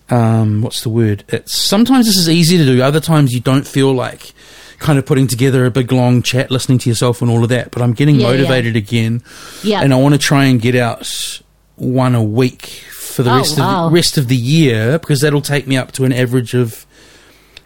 Um, what's the word? It's sometimes this is easy to do. Other times you don't feel like kind of putting together a big long chat, listening to yourself and all of that. But I'm getting Yeah, yeah. motivated again, Yeah. and I want to try and get out one a week for the Oh, rest wow. of the rest of the year because that'll take me up to an average of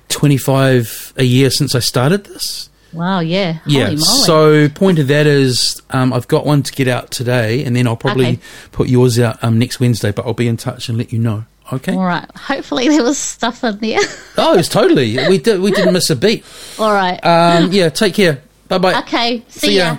25 a year since I started this. Wow, yeah. Yeah. So point of that is um, I've got one to get out today, and then I'll probably Okay. put yours out um, next Wednesday. But I'll be in touch and let you know. Okay. All right. Hopefully there was stuff in there. Oh, it was totally. We did. We didn't miss a beat. All right. Um, yeah. Take care. Bye bye. okay. See, see ya. ya.